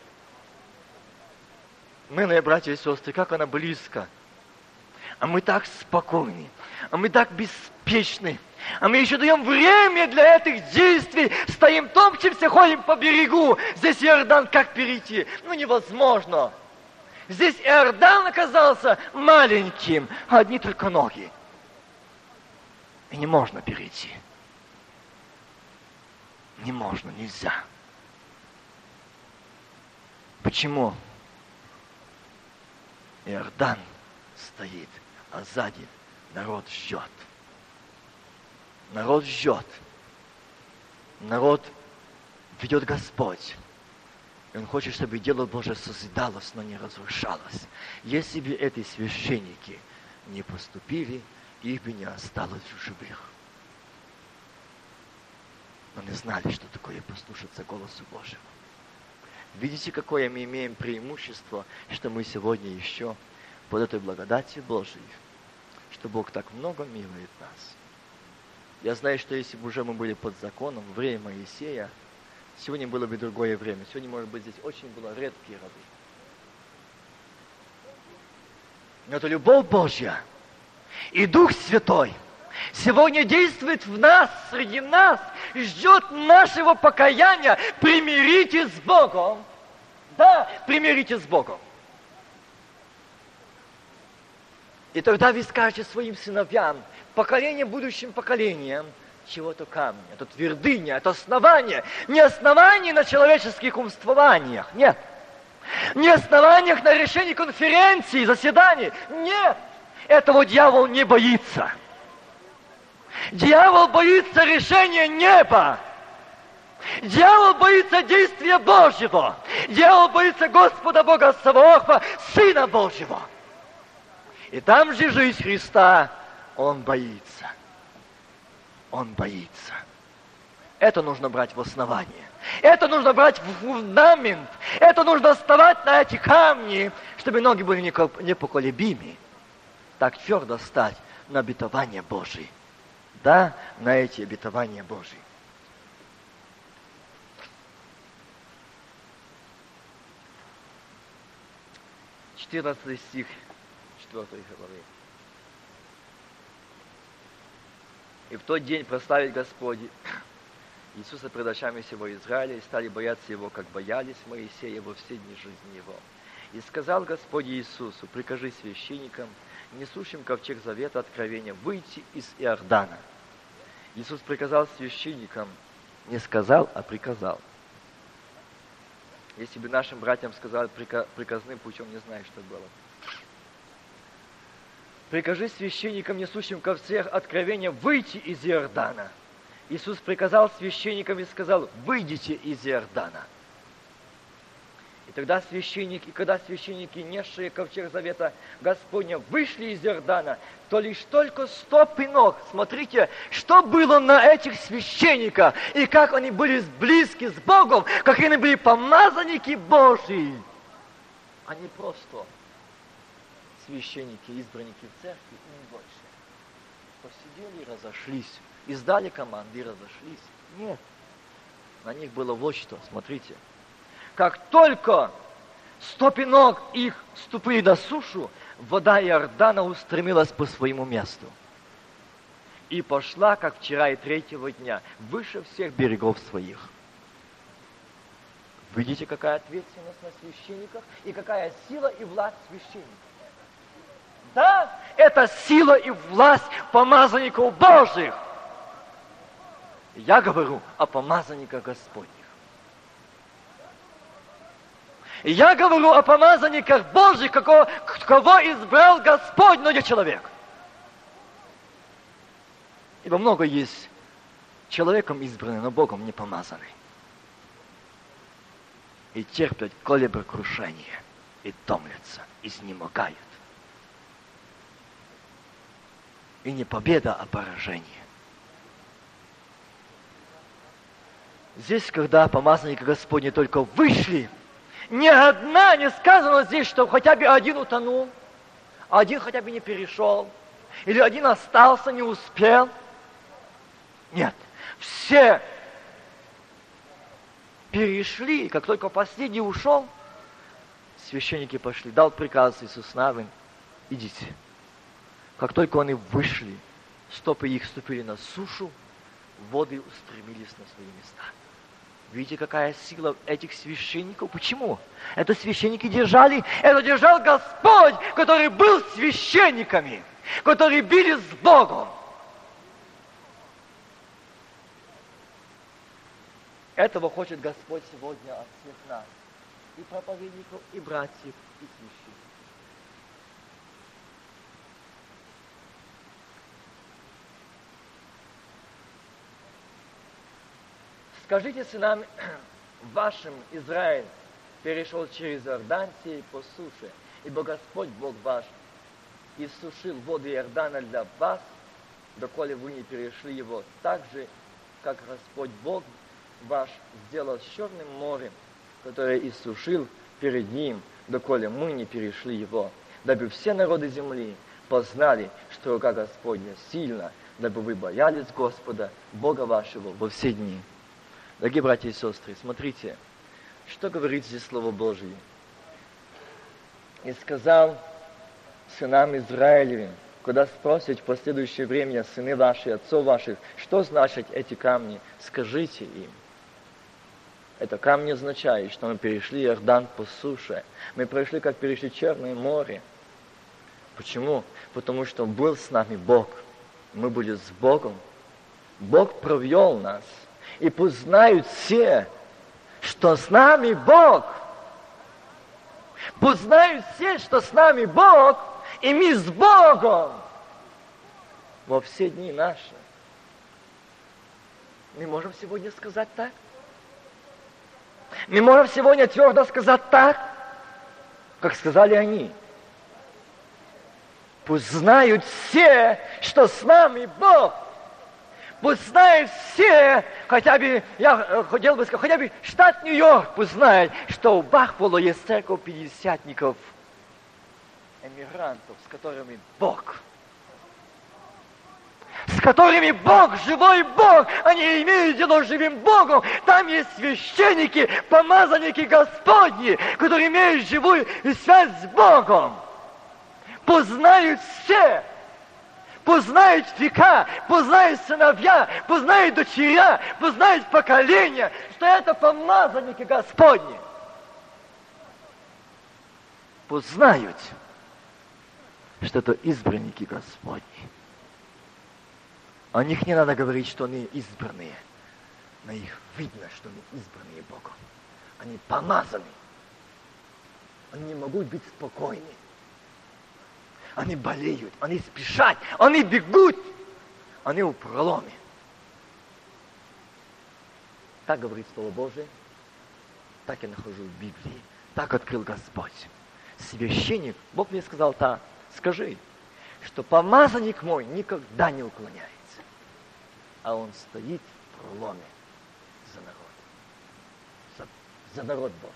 Speaker 1: Милые братья и сестры, как она близко. А мы так спокойны, а мы так беспечны, а мы еще даем время для этих действий, стоим топчемся, ходим по берегу. Здесь Иордан, как перейти? Ну, невозможно. Здесь Иордан оказался маленьким, а одни только ноги. И не можно перейти. Не можно, нельзя. Почему? Иордан стоит, а сзади народ ждет. Народ ждет. Народ ведет Господь. И Он хочет, чтобы дело Божие созидалось, но не разрушалось. Если бы эти священники не поступили, их бы не осталось в живых. Но не знали, что такое послушаться голосу Божьему. Видите, какое мы имеем преимущество, что мы сегодня еще под этой благодатью Божией, что Бог так много милует нас. Я знаю, что если бы уже мы были под законом, время Моисея, Сегодня было бы другое время. Сегодня, может быть, здесь очень было редкие рабы. Но это любовь Божья и Дух Святой сегодня действует в нас, среди нас, ждет нашего покаяния. Примиритесь с Богом. Да, примиритесь с Богом. И тогда вы скажете своим сыновьям, поколение будущим поколениям, чего-то камня. Это твердыня, это основание. Не основание на человеческих умствованиях, нет. Не основаниях на решении конференций, заседаний, нет. Этого дьявол не боится. Дьявол боится решения неба. Дьявол боится действия Божьего. Дьявол боится Господа Бога Саваофа, Сына Божьего. И там же жизнь Христа он боится он боится. Это нужно брать в основание. Это нужно брать в фундамент. Это нужно вставать на эти камни, чтобы ноги были непоколебимы. Так твердо стать на обетование Божие. Да, на эти обетования Божьи. Четырнадцатый стих 4 главы. И в тот день прославить Господи Иисуса пред очами всего Израиля и стали бояться Его, как боялись Моисея во все дни жизни Его. И сказал Господь Иисусу, прикажи священникам, несущим ковчег завета откровения, выйти из Иордана. Иисус приказал священникам, не сказал, а приказал. Если бы нашим братьям сказали приказным путем, не знаю, что было. Прикажи священникам, несущим ковчег откровения, выйти из Иордана. Иисус приказал священникам и сказал, выйдите из Иордана – тогда священники, когда священники, несшие ковчег завета Господня, вышли из Иордана, то лишь только сто пинок. Смотрите, что было на этих священниках, и как они были близки с Богом, как они были помазанники Божьи. Они просто священники, избранники в церкви, и не больше. Посидели и разошлись. Издали команды и разошлись. Нет. На них было вот что, смотрите – как только стопи ног их ступили на сушу, вода Иордана устремилась по своему месту. И пошла, как вчера и третьего дня, выше всех берегов своих. Видите, какая ответственность на священниках и какая сила и власть священников. Да, это сила и власть помазанников Божьих. Я говорю о помазанниках Господних. Я говорю о помазанниках Божьих, кого, кого избрал Господь, но не человек. Ибо много есть человеком избранный, но Богом не помазанный. И терпят колебы крушения, и томлятся, и снемогают. И не победа, а поражение. Здесь, когда помазанники Господни только вышли ни одна не сказано здесь, что хотя бы один утонул, один хотя бы не перешел, или один остался, не успел. Нет, все перешли, как только последний ушел, священники пошли, дал приказ Иисус Навин, идите. Как только они вышли, стопы их ступили на сушу, воды устремились на свои места. Видите, какая сила этих священников? Почему? Это священники держали, это держал Господь, который был священниками, которые били с Богом. Этого хочет Господь сегодня от всех нас, и проповедников, и братьев, и священников. Скажите сынам вашим, Израиль, перешел через Иордан сей по суше, ибо Господь Бог ваш иссушил воды Иордана для вас, доколе вы не перешли его, так же, как Господь Бог ваш сделал с Черным морем, которое иссушил перед ним, доколе мы не перешли его, дабы все народы земли познали, что рука Господня сильна, дабы вы боялись Господа, Бога вашего во все дни. Дорогие братья и сестры, смотрите, что говорит здесь Слово Божие. «И сказал сынам Израилевым, когда спросят в последующее время сыны ваши, отцов ваших, что значат эти камни, скажите им. Это камни означает, что мы перешли Иордан по суше. Мы прошли, как перешли Черное море. Почему? Потому что был с нами Бог. Мы были с Богом. Бог провел нас – и пусть знают все, что с нами Бог. Пусть знают все, что с нами Бог, и мы с Богом во все дни наши. Мы можем сегодня сказать так? Мы можем сегодня твердо сказать так, как сказали они. Пусть знают все, что с нами Бог. Пусть знают все, хотя бы, я э, хотел бы сказать, хотя бы штат Нью-Йорк пусть знает, что в Бахполо есть церковь пятидесятников, эмигрантов, с которыми Бог с которыми Бог, живой Бог, они имеют дело с живым Богом. Там есть священники, помазанники Господни, которые имеют живую связь с Богом.
Speaker 2: познают все, познают века, познают сыновья, познают дочеря, познают поколения, что это помазанники Господни. Познают, что это избранники Господни. О них не надо говорить, что они избранные. На их видно, что они избранные Богом. Они помазаны. Они не могут быть спокойны. Они болеют, они спешат, они бегут. Они в проломе. Так говорит Слово Божие. Так я нахожу в Библии. Так открыл Господь. Священник, Бог мне сказал, так, скажи, что помазанник мой никогда не уклоняется, а он стоит в проломе за народ, за, за народ Божий,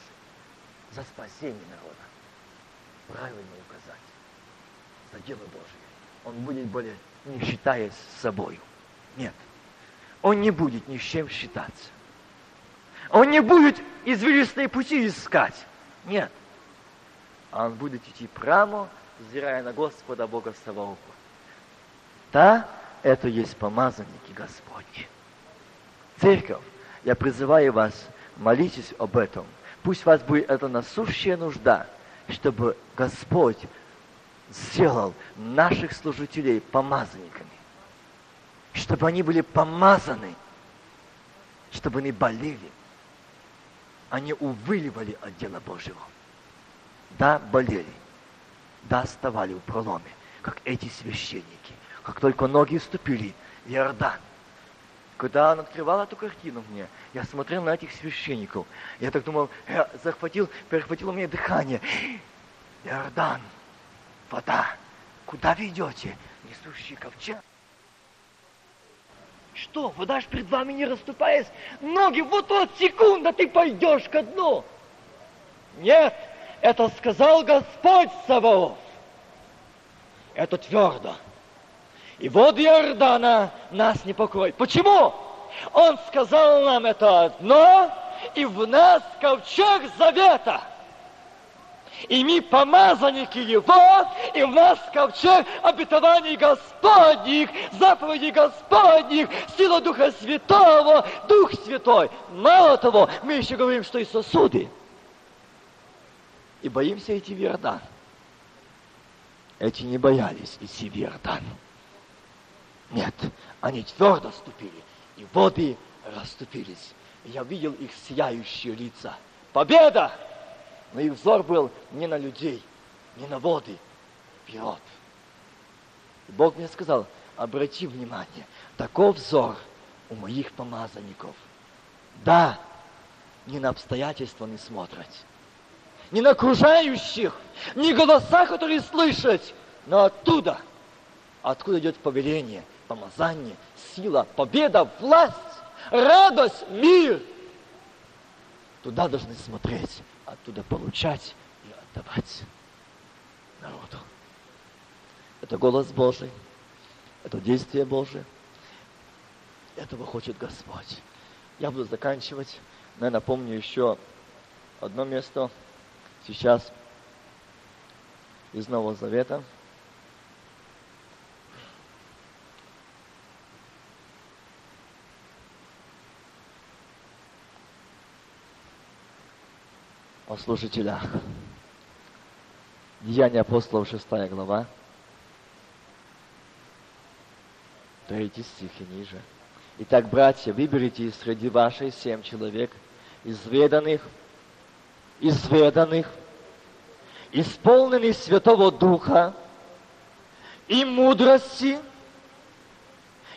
Speaker 2: за спасение народа. Правильно указать за дело Божие. Он будет более не считаясь с собой. Нет. Он не будет ни с чем считаться. Он не будет извилистые пути искать. Нет. А он будет идти прямо, взирая на Господа Бога Саваофа. Да, это есть помазанники Господни. Церковь, я призываю вас, молитесь об этом. Пусть у вас будет эта насущая нужда, чтобы Господь сделал наших служителей помазанниками. Чтобы они были помазаны, чтобы они болели. Они увыливали от дела Божьего. Да, болели. Да, оставали в проломе, как эти священники. Как только ноги ступили в Иордан. Когда он открывал эту картину мне, я смотрел на этих священников. Я так думал, я захватил, перехватило мне дыхание. Иордан – вода. Куда вы идете, несущий ковчег? Что, вода ж перед вами не расступаясь? Ноги, вот вот секунда, ты пойдешь ко дну. Нет, это сказал Господь Саваоф. Это твердо. И воды Иордана нас не покроют. Почему? Он сказал нам это одно, и в нас ковчег завета – и мы помазанники Его, и в нас ковчег обетований Господних, заповедей Господних, сила Духа Святого, Дух Святой. Мало того, мы еще говорим, что и сосуды. И боимся идти в Иордан. Эти не боялись идти в Иордан. Нет, они твердо ступили, и воды расступились. Я видел их сияющие лица. Победа! Но их взор был не на людей, не на воды, вперед. И Бог мне сказал, обрати внимание, таков взор у моих помазанников. Да, не на обстоятельства не смотрят, не на окружающих, не голоса, которые слышать, но оттуда, откуда идет повеление, помазание, сила, победа, власть, радость, мир. Туда должны смотреть оттуда получать и отдавать народу. Это голос Божий, это действие Божие. Этого хочет Господь. Я буду заканчивать. Но я напомню еще одно место сейчас из Нового Завета – о служителях. Деяния апостолов, 6 глава. Третий стих и ниже. Итак, братья, выберите из среди вашей семь человек, изведанных, изведанных, исполненных Святого Духа и мудрости,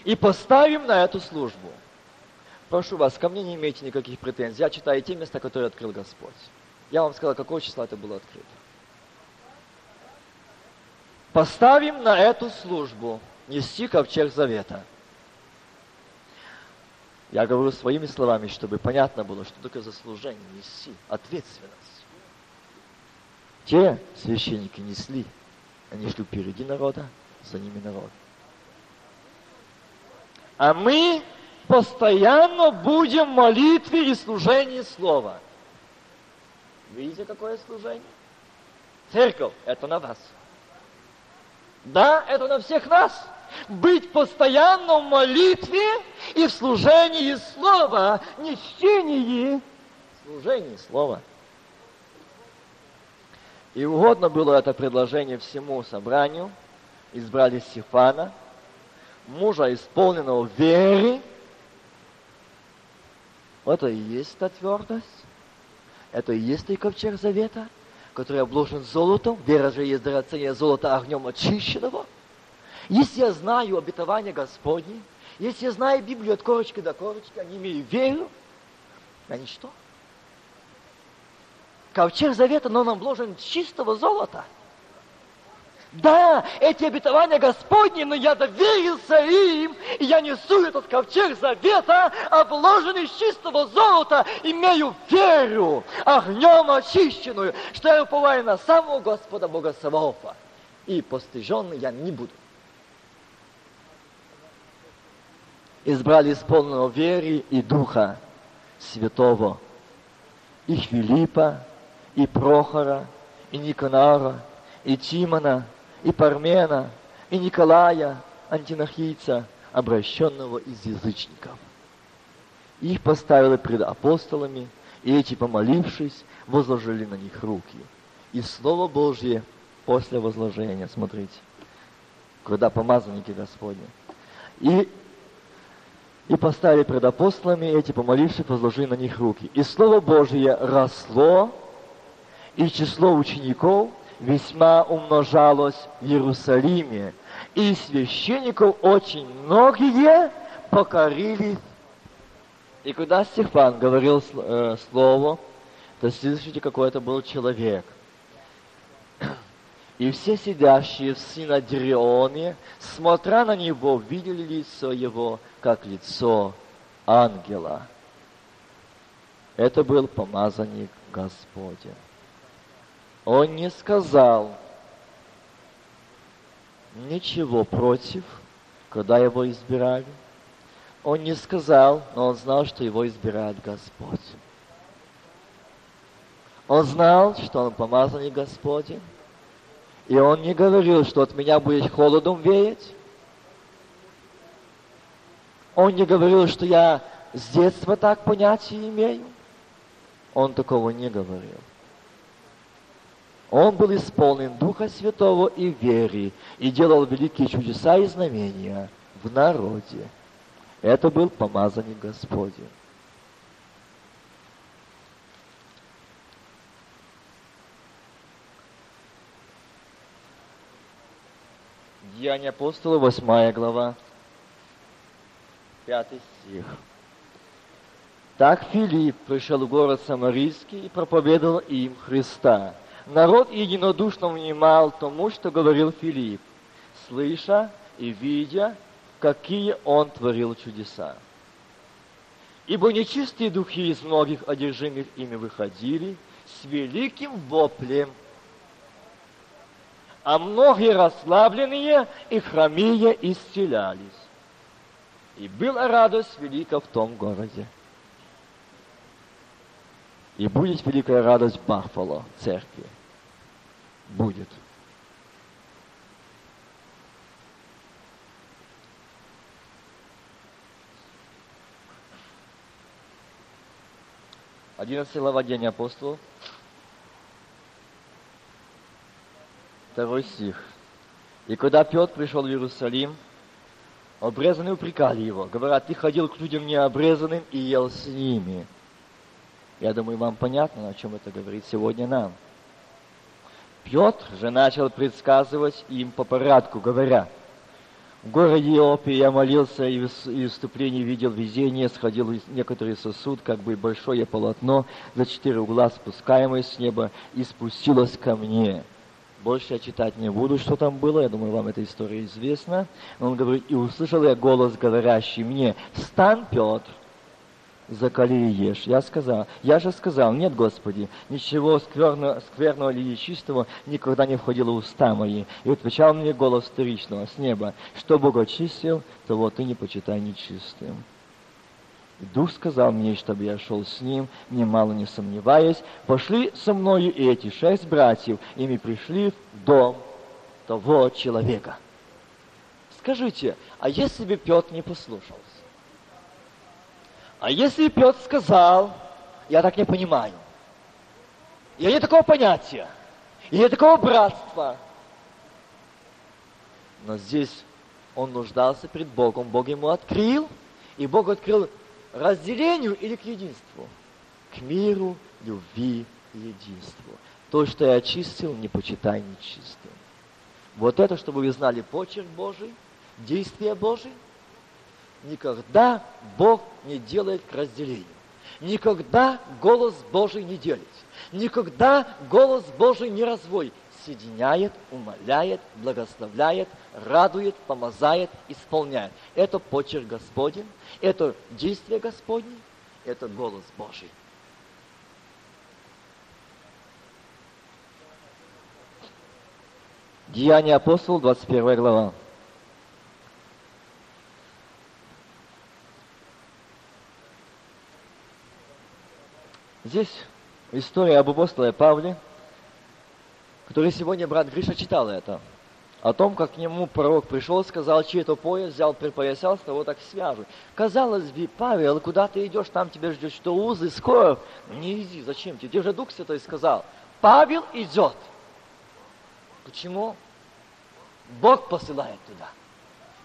Speaker 2: и поставим на эту службу. Прошу вас, ко мне не имейте никаких претензий. Я читаю те места, которые открыл Господь. Я вам сказал, какого числа это было открыто. Поставим на эту службу нести ковчег завета. Я говорю своими словами, чтобы понятно было, что такое заслужение, нести ответственность. Те священники несли, они шли впереди народа, за ними народ. А мы постоянно будем в молитве и служении Слова. Видите, какое служение? Церковь – это на вас. Да, это на всех нас. Быть постоянно в молитве и в служении слова, не чтении, служении слова. И угодно было это предложение всему собранию. Избрали Стефана, мужа, исполненного веры. Это и есть та твердость. Это и есть и ковчег завета, который обложен золотом. Вера же есть драгоценное золото огнем очищенного. Если я знаю обетование Господне, если я знаю Библию от корочки до корочки, я не имею веру, на ничто. Ковчег завета, но он обложен чистого золота. Да, эти обетования Господни, но я доверился им, и я несу этот ковчег завета, обложенный из чистого золота, имею веру, огнем очищенную, что я уповаю на самого Господа Бога Саваофа. И постыженный я не буду. Избрали исполненного веры и Духа Святого, и Филиппа, и Прохора, и Никонара, и Тимона, и Пармена, и Николая, антинохийца, обращенного из язычников. Их поставили пред апостолами, и эти, помолившись, возложили на них руки. И Слово Божье после возложения, смотрите, когда помазанники Господни. И, и поставили пред апостолами, эти, помолившись, возложили на них руки. И Слово Божье росло, и число учеников весьма умножалось в Иерусалиме, и священников очень многие покорили. И когда Стефан говорил э, слово, то слышите, какой это был человек. И все сидящие в Синодрионе, смотря на него, видели лицо его, как лицо ангела. Это был помазанник Господень он не сказал ничего против, когда его избирали. Он не сказал, но он знал, что его избирает Господь. Он знал, что он помазанник Господень. И он не говорил, что от меня будет холодом веять. Он не говорил, что я с детства так понятия имею. Он такого не говорил. Он был исполнен Духа Святого и веры, и делал великие чудеса и знамения в народе. Это был помазанник Господень. Деяния апостола, 8 глава, 5 стих. Так Филипп пришел в город Самарийский и проповедовал им Христа. Народ единодушно внимал тому, что говорил Филипп, слыша и видя, какие он творил чудеса. Ибо нечистые духи из многих одержимых ими выходили с великим воплем, а многие расслабленные и хромие исцелялись. И была радость велика в том городе. И будет великая радость Баффало, церкви. Будет. Одиннадцатый глава День апостолов. Второй стих. И когда Петр пришел в Иерусалим, обрезанные упрекали его. Говорят, ты ходил к людям необрезанным и ел с ними. Я думаю, вам понятно, о чем это говорит сегодня нам. Петр же начал предсказывать им по порядку, говоря, в городе Иопии я молился и в выступлении видел видение, сходил некоторый сосуд, как бы большое полотно, за четыре угла спускаемое с неба, и спустилось ко мне. Больше я читать не буду, что там было, я думаю, вам эта история известна. Он говорит, и услышал я голос, говорящий мне, «Встань, Петр, закали и ешь. Я сказал, я же сказал, нет, Господи, ничего скверного, скверного или нечистого никогда не входило в уста мои. И отвечал мне голос вторичного с неба, что Бог очистил, того ты не почитай нечистым. И Дух сказал мне, чтобы я шел с ним, немало не сомневаясь. Пошли со мною и эти шесть братьев, и мы пришли в дом
Speaker 1: того человека. Скажите, а если бы Петр не послушался? А если Петр сказал, я так не понимаю, я нет такого понятия, и нет такого братства. Но здесь он нуждался перед Богом, Бог ему открыл, и Бог открыл разделению или к единству? К миру, любви и единству. То, что я очистил, не почитай нечистым. Вот это, чтобы вы знали почерк Божий, действия Божие. Никогда Бог не делает к разделению. Никогда голос Божий не делит. Никогда голос Божий не разводит. Соединяет, умоляет, благословляет, радует, помазает, исполняет. Это почерк Господень, это действие Господне, это голос Божий. Деяния апостол, 21 глава. Здесь история об апостоле Павле, который сегодня брат Гриша читал это. О том, как к нему пророк пришел, сказал, чей это пояс, взял, припоясался, того так свяжут. Казалось бы, Павел, куда ты идешь, там тебя ждет что узы, скоро. Не иди, зачем тебе? Тебе же Дух Святой сказал. Павел идет. Почему? Бог посылает туда.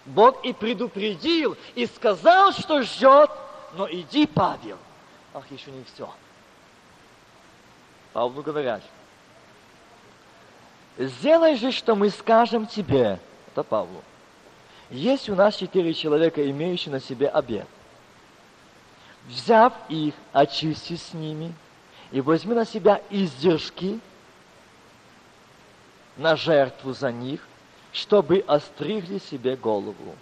Speaker 1: Бог и предупредил, и сказал, что ждет, но иди, Павел. Ах, еще не все. Павлу говорят, сделай же, что мы скажем тебе, это Павлу. Есть у нас четыре человека, имеющие на себе обед. Взяв их, очисти с ними, и возьми на себя издержки на жертву за них, чтобы остригли себе голову.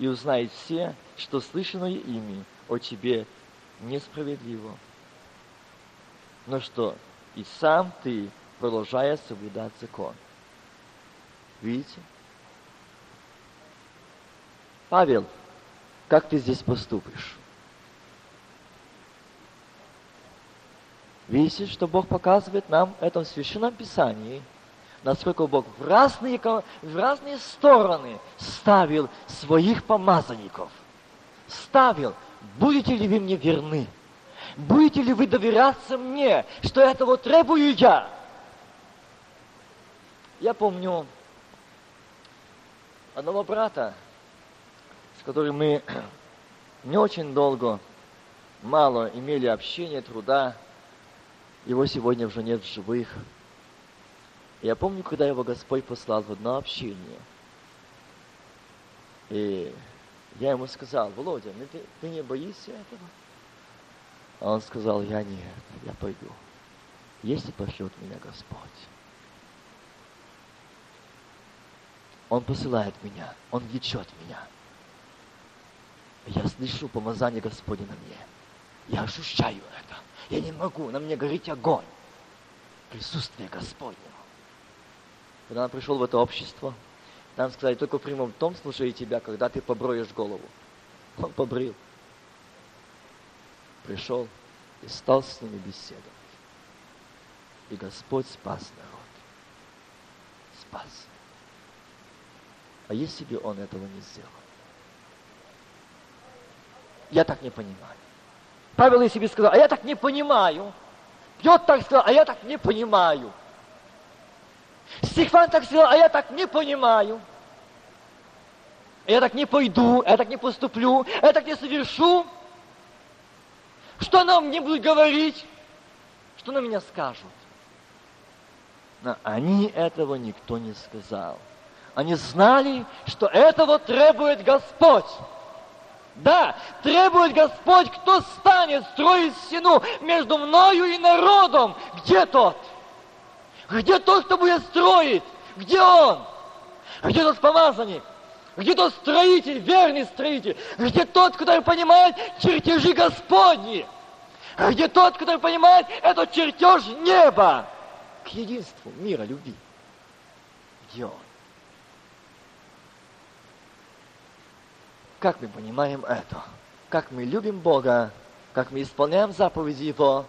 Speaker 1: И узнают все, что слышанное ими о тебе несправедливо. Но что и сам ты, продолжая соблюдать закон. Видите? Павел, как ты здесь поступишь? Видите, что Бог показывает нам в этом священном Писании, насколько Бог в разные, в разные стороны ставил своих помазанников. Ставил, будете ли вы мне верны? Будете ли вы доверяться мне, что этого требую я? Я помню одного брата, с которым мы не очень долго, мало имели общения, труда. Его сегодня уже нет в живых. Я помню, когда его Господь послал в одно общение. И я ему сказал, Володя, ну ты, ты не боишься этого? А он сказал, я нет, я пойду, если пошлет меня Господь. Он посылает меня, Он влечет меня. Я слышу помазание Господня на мне. Я ощущаю это. Я не могу, на мне горит огонь. Присутствие Господнего. Когда он пришел в это общество, нам сказали, только в том случае тебя, когда ты поброешь голову. Он побрил пришел и стал с ними беседовать. И Господь спас народ. Спас. А если бы он этого не сделал? Я так не понимаю. Павел и себе сказал, а я так не понимаю. Петр так сказал, а я так не понимаю. Стефан так сказал, а я так не понимаю. Я так не пойду, я так не поступлю, я так не совершу. Что нам не будут говорить? Что на меня скажут? Но они этого никто не сказал. Они знали, что этого требует Господь. Да, требует Господь, кто станет строить стену между мною и народом. Где тот? Где тот, кто будет строить? Где он? Где тот помазанник? Где тот строитель, верный строитель? Где тот, который понимает чертежи Господни? Где тот, который понимает этот чертеж неба к единству мира, любви? Где он? Как мы понимаем это? Как мы любим Бога? Как мы исполняем заповеди Его?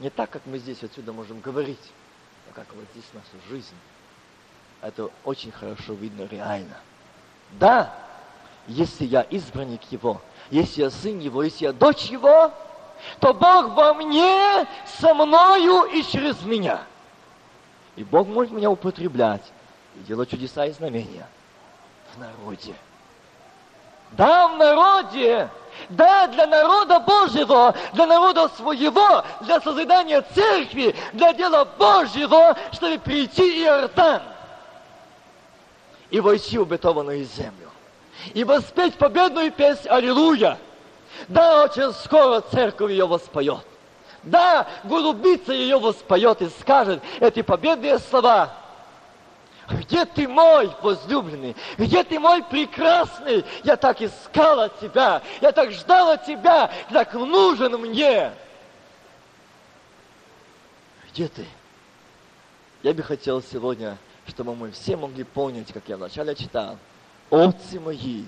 Speaker 1: Не так, как мы здесь отсюда можем говорить, а как вот здесь наша жизнь. Это очень хорошо видно реально. Да, если я избранник Его, если я сын Его, если я дочь Его, то Бог во мне, со мною и через меня. И Бог может меня употреблять и делать чудеса и знамения в народе. Да, в народе. Да, для народа Божьего, для народа своего, для созидания церкви, для дела Божьего, чтобы прийти Иордан и войти в обетованную землю. И воспеть победную песнь «Аллилуйя». Да, очень скоро церковь ее воспоет. Да, голубица ее воспоет и скажет эти победные слова. Где ты мой возлюбленный? Где ты мой прекрасный? Я так искала тебя, я так ждала тебя, так нужен мне. Где ты? Я бы хотел сегодня, чтобы мы все могли понять, как я вначале читал. Отцы мои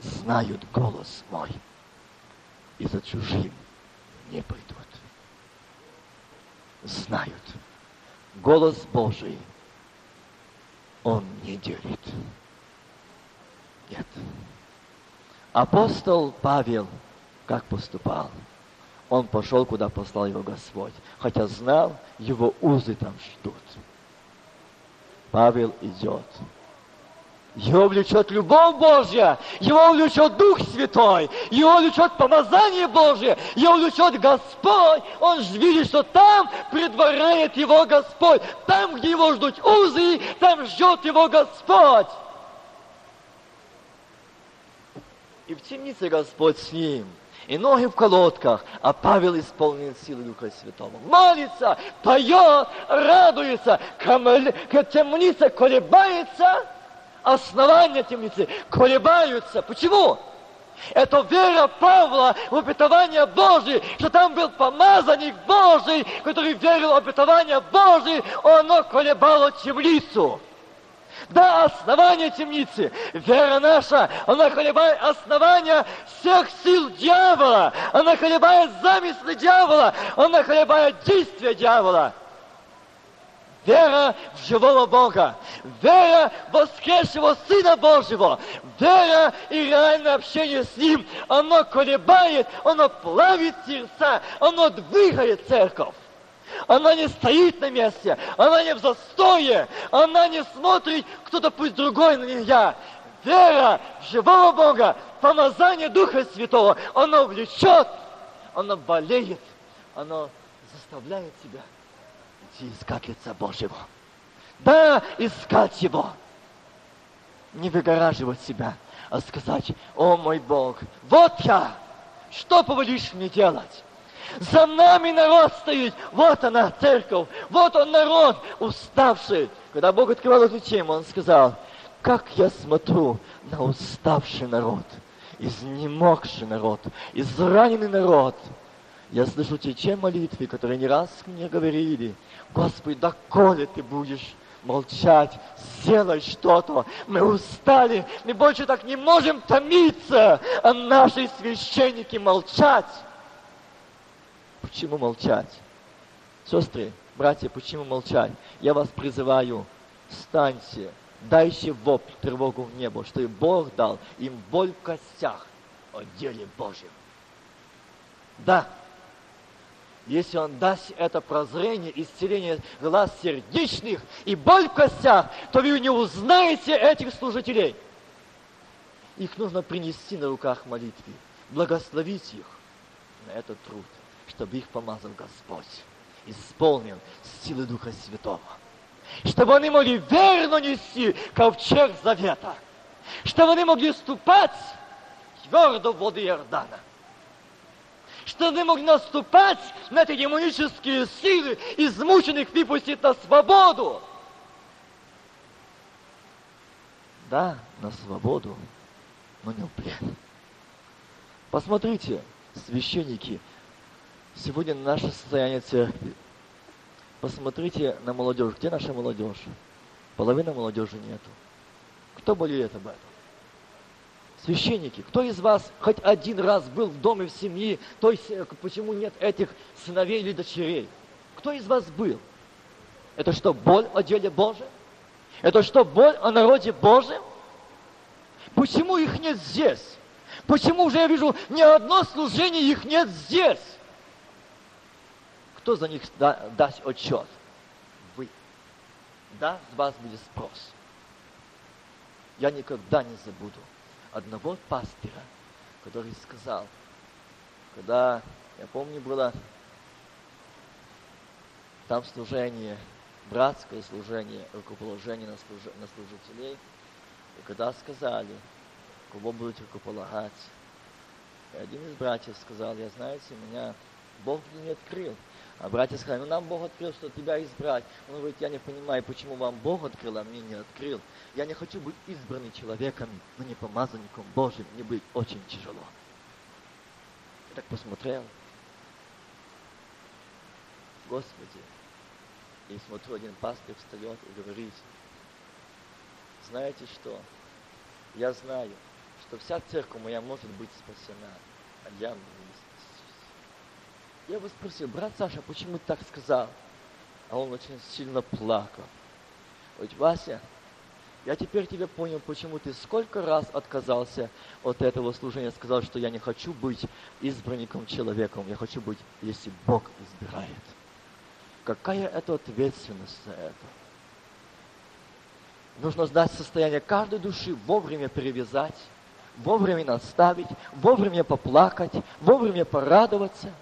Speaker 1: знают голос мой, и за чужим не пойдут. Знают. Голос Божий – он не делит. Нет. Апостол Павел как поступал? Он пошел, куда послал его Господь, хотя знал, его узы там ждут. Павел идет. Его влечет любовь Божья, его влечет Дух Святой, его влечет помазание Божье, его влечет Господь. Он же видит, что там предваряет его Господь. Там, где его ждут узы, там ждет его Господь. И в темнице Господь с ним, и ноги в колодках, а Павел исполнен силы Духа Святого. Молится, поет, радуется, темница колебается – основания темницы колебаются. Почему? Это вера Павла в обетование Божие, что там был помазанник Божий, который верил в обетование Божие, оно колебало темницу. Да, основание темницы, вера наша, она колебает основания всех сил дьявола, она колебает замыслы дьявола, она колебает действия дьявола. Вера в живого Бога, вера в воскресшего Сына Божьего, вера и реальное общение с Ним, оно колебает, оно плавит сердца, оно двигает церковь. Она не стоит на месте, она не в застое, она не смотрит, кто-то пусть другой на нее. Вера в живого Бога, помазание Духа Святого, оно влечет, оно болеет, оно заставляет себя идти искать лица Божьего. Да, искать Его. Не выгораживать себя, а сказать, о мой Бог, вот я, что повелишь мне делать? За нами народ стоит, вот она, церковь, вот он народ, уставший. Когда Бог открывал эту тему, Он сказал, как я смотрю на уставший народ, изнемогший народ, израненный народ. Я слышу те молитвы, которые не раз мне говорили – Господи, доколе ты будешь молчать, сделай что-то. Мы устали, мы больше так не можем томиться, а наши священники молчать. Почему молчать? Сестры, братья, почему молчать? Я вас призываю, встаньте, дайте вопль, тревогу в небо, что и Бог дал им боль в костях о деле Божьем. Да, если Он даст это прозрение, исцеление глаз сердечных и боль в костях, то вы не узнаете этих служителей. Их нужно принести на руках молитвы, благословить их на этот труд, чтобы их помазал Господь, исполнил силы Духа Святого. Чтобы они могли верно нести ковчег завета. Чтобы они могли ступать твердо в воды Иордана что мы могли наступать на эти демонические силы, измученных выпустить на свободу. Да, на свободу, но не в плен. Посмотрите, священники, сегодня наше состояние церкви. Посмотрите на молодежь. Где наша молодежь? Половина молодежи нету. Кто болеет об этом? Священники, кто из вас хоть один раз был в доме в семье, то есть почему нет этих сыновей или дочерей? Кто из вас был? Это что, боль о деле Божьем?
Speaker 2: Это что, о народе Божьем? Почему их нет здесь? Почему уже я вижу ни одно служение их нет здесь? Кто за них да, даст отчет? Вы. Да, с вас будет спрос. Я никогда не забуду одного пастора, который сказал, когда, я помню, было там служение, братское служение, рукоположение на, служ... на служителей, и когда сказали, кого будут рукополагать, и один из братьев сказал, я, знаете, меня Бог мне не открыл. А братья сказали, ну нам Бог открыл, что тебя избрать. Он говорит, я не понимаю, почему вам Бог открыл, а мне не открыл. Я не хочу быть избранным человеком, но не помазанником Божьим. Мне будет очень тяжело. Я так посмотрел. Господи. И смотрю, один пастор встает и говорит, знаете что? Я знаю, что вся церковь моя может быть спасена, а я я его спросил, брат Саша, почему ты так сказал? А он очень сильно плакал. Говорит, Вася, я теперь тебя понял, почему ты сколько раз отказался от этого служения, сказал, что я не хочу быть избранником человеком, я хочу быть, если Бог избирает. Какая это ответственность за это? Нужно знать состояние каждой души, вовремя перевязать, вовремя наставить, вовремя поплакать, вовремя порадоваться.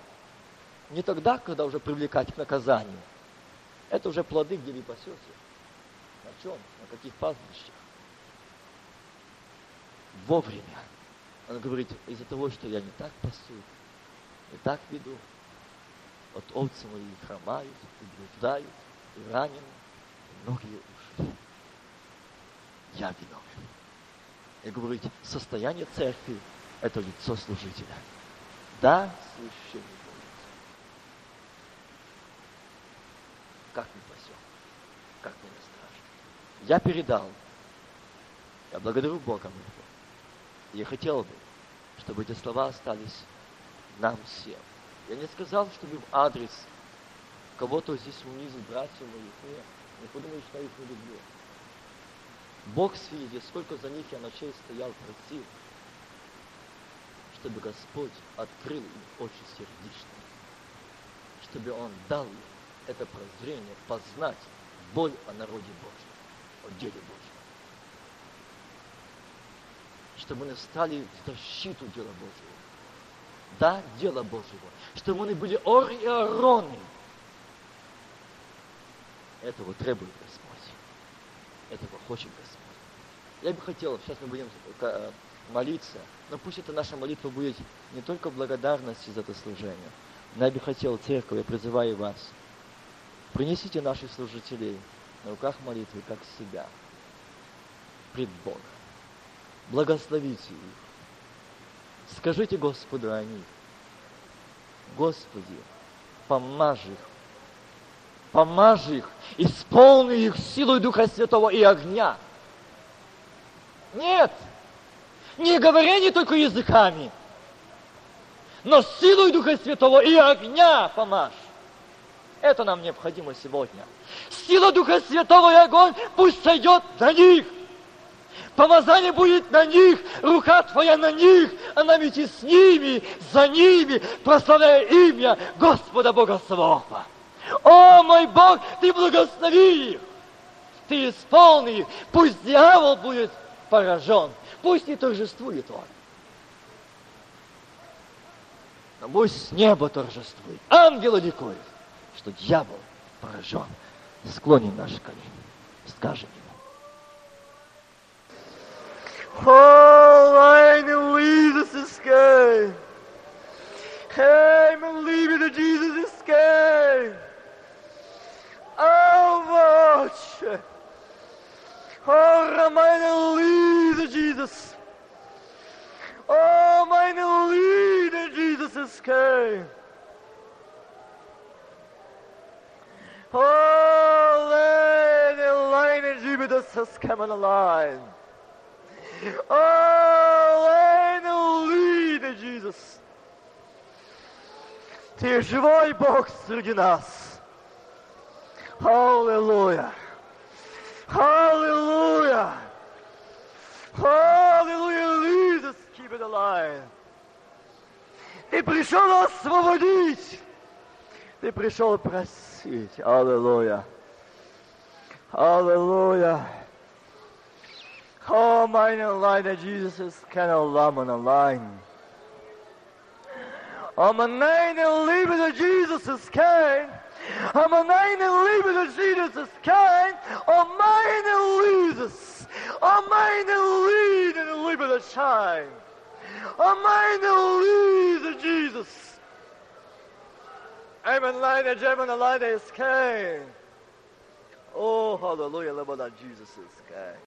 Speaker 2: Не тогда, когда уже привлекать к наказанию. Это уже плоды, где вы пасете. На чем? На каких пастбищах? Вовремя. Он говорит, из-за того, что я не так пасу, не так веду, от овцы мои хромают, и блуждают, и ранены, и многие ушли. Я виновен. И говорит, состояние церкви – это лицо служителя. Да, священник будет. Как мы пасем, как мы не страшно. Я передал. Я благодарю Бога моего. Я хотел бы, чтобы эти слова остались нам всем. Я не сказал, чтобы в адрес кого-то здесь унизил братьев моих. Нет, не подумай, что я их не люблю. Бог свидетель, сколько за них я ночей стоял, просил, чтобы Господь открыл им очи сердечные, чтобы Он дал им это прозрение, познать боль о народе Божьем, о деле Божьем. Чтобы они стали в защиту дела Божьего. Да, дело Божьего. Чтобы они были ор и ороны. Этого требует Господь. Этого хочет Господь. Я бы хотел, сейчас мы будем э, молиться, но пусть эта наша молитва будет не только благодарности за это служение, но я бы хотел, церковь, я призываю вас, принесите наших служителей на руках молитвы, как себя, пред Богом. Благословите их. Скажите Господу о них. Господи, помажь их, помажь их, исполни их силой Духа Святого и огня – нет. Не говоря не только языками, но силой Духа Святого и огня помажь. Это нам необходимо сегодня. Сила Духа Святого и огонь пусть сойдет на них. Помазание будет на них, рука твоя на них, она ведь и с ними, за ними, прославляя имя Господа Бога Саваофа. О, мой Бог, ты благослови их, ты исполни их, пусть дьявол будет поражен. Пусть не торжествует он. Но пусть небо торжествует. Ангелы ликуют, что дьявол поражен. Склоним наши колени. Скажем ему. Oh, I know Jesus is good. I'm believing that Jesus good. Oh, much. Oh, meine Liebe, Jesus. Oh, meine Liebe, Jesus ist Oh, Lady, Lady Jupiter is coming alive. Oh, lead Jesus. Ты живой Бог среди нас. Аллилуйя. Hallelujah! Hallelujah! Jesus, keep it alive! Ты пришел освободить! Ты пришел просить. Аллилуйя. Аллилуйя. Oh, meine Leute, Jesus ist keine Lammen allein. Oh, meine Liebe, der Jesus ist kein. Oh, meine Liebe, der Jesus ist kein. Oh, meine Liedes. Oh, meine Liebe, der Liebe, der Schein. Oh, meine Liebe, Jesus. Amen, ladies, amen, ladies, came. Oh, hallelujah, Lord, that Jesus is King.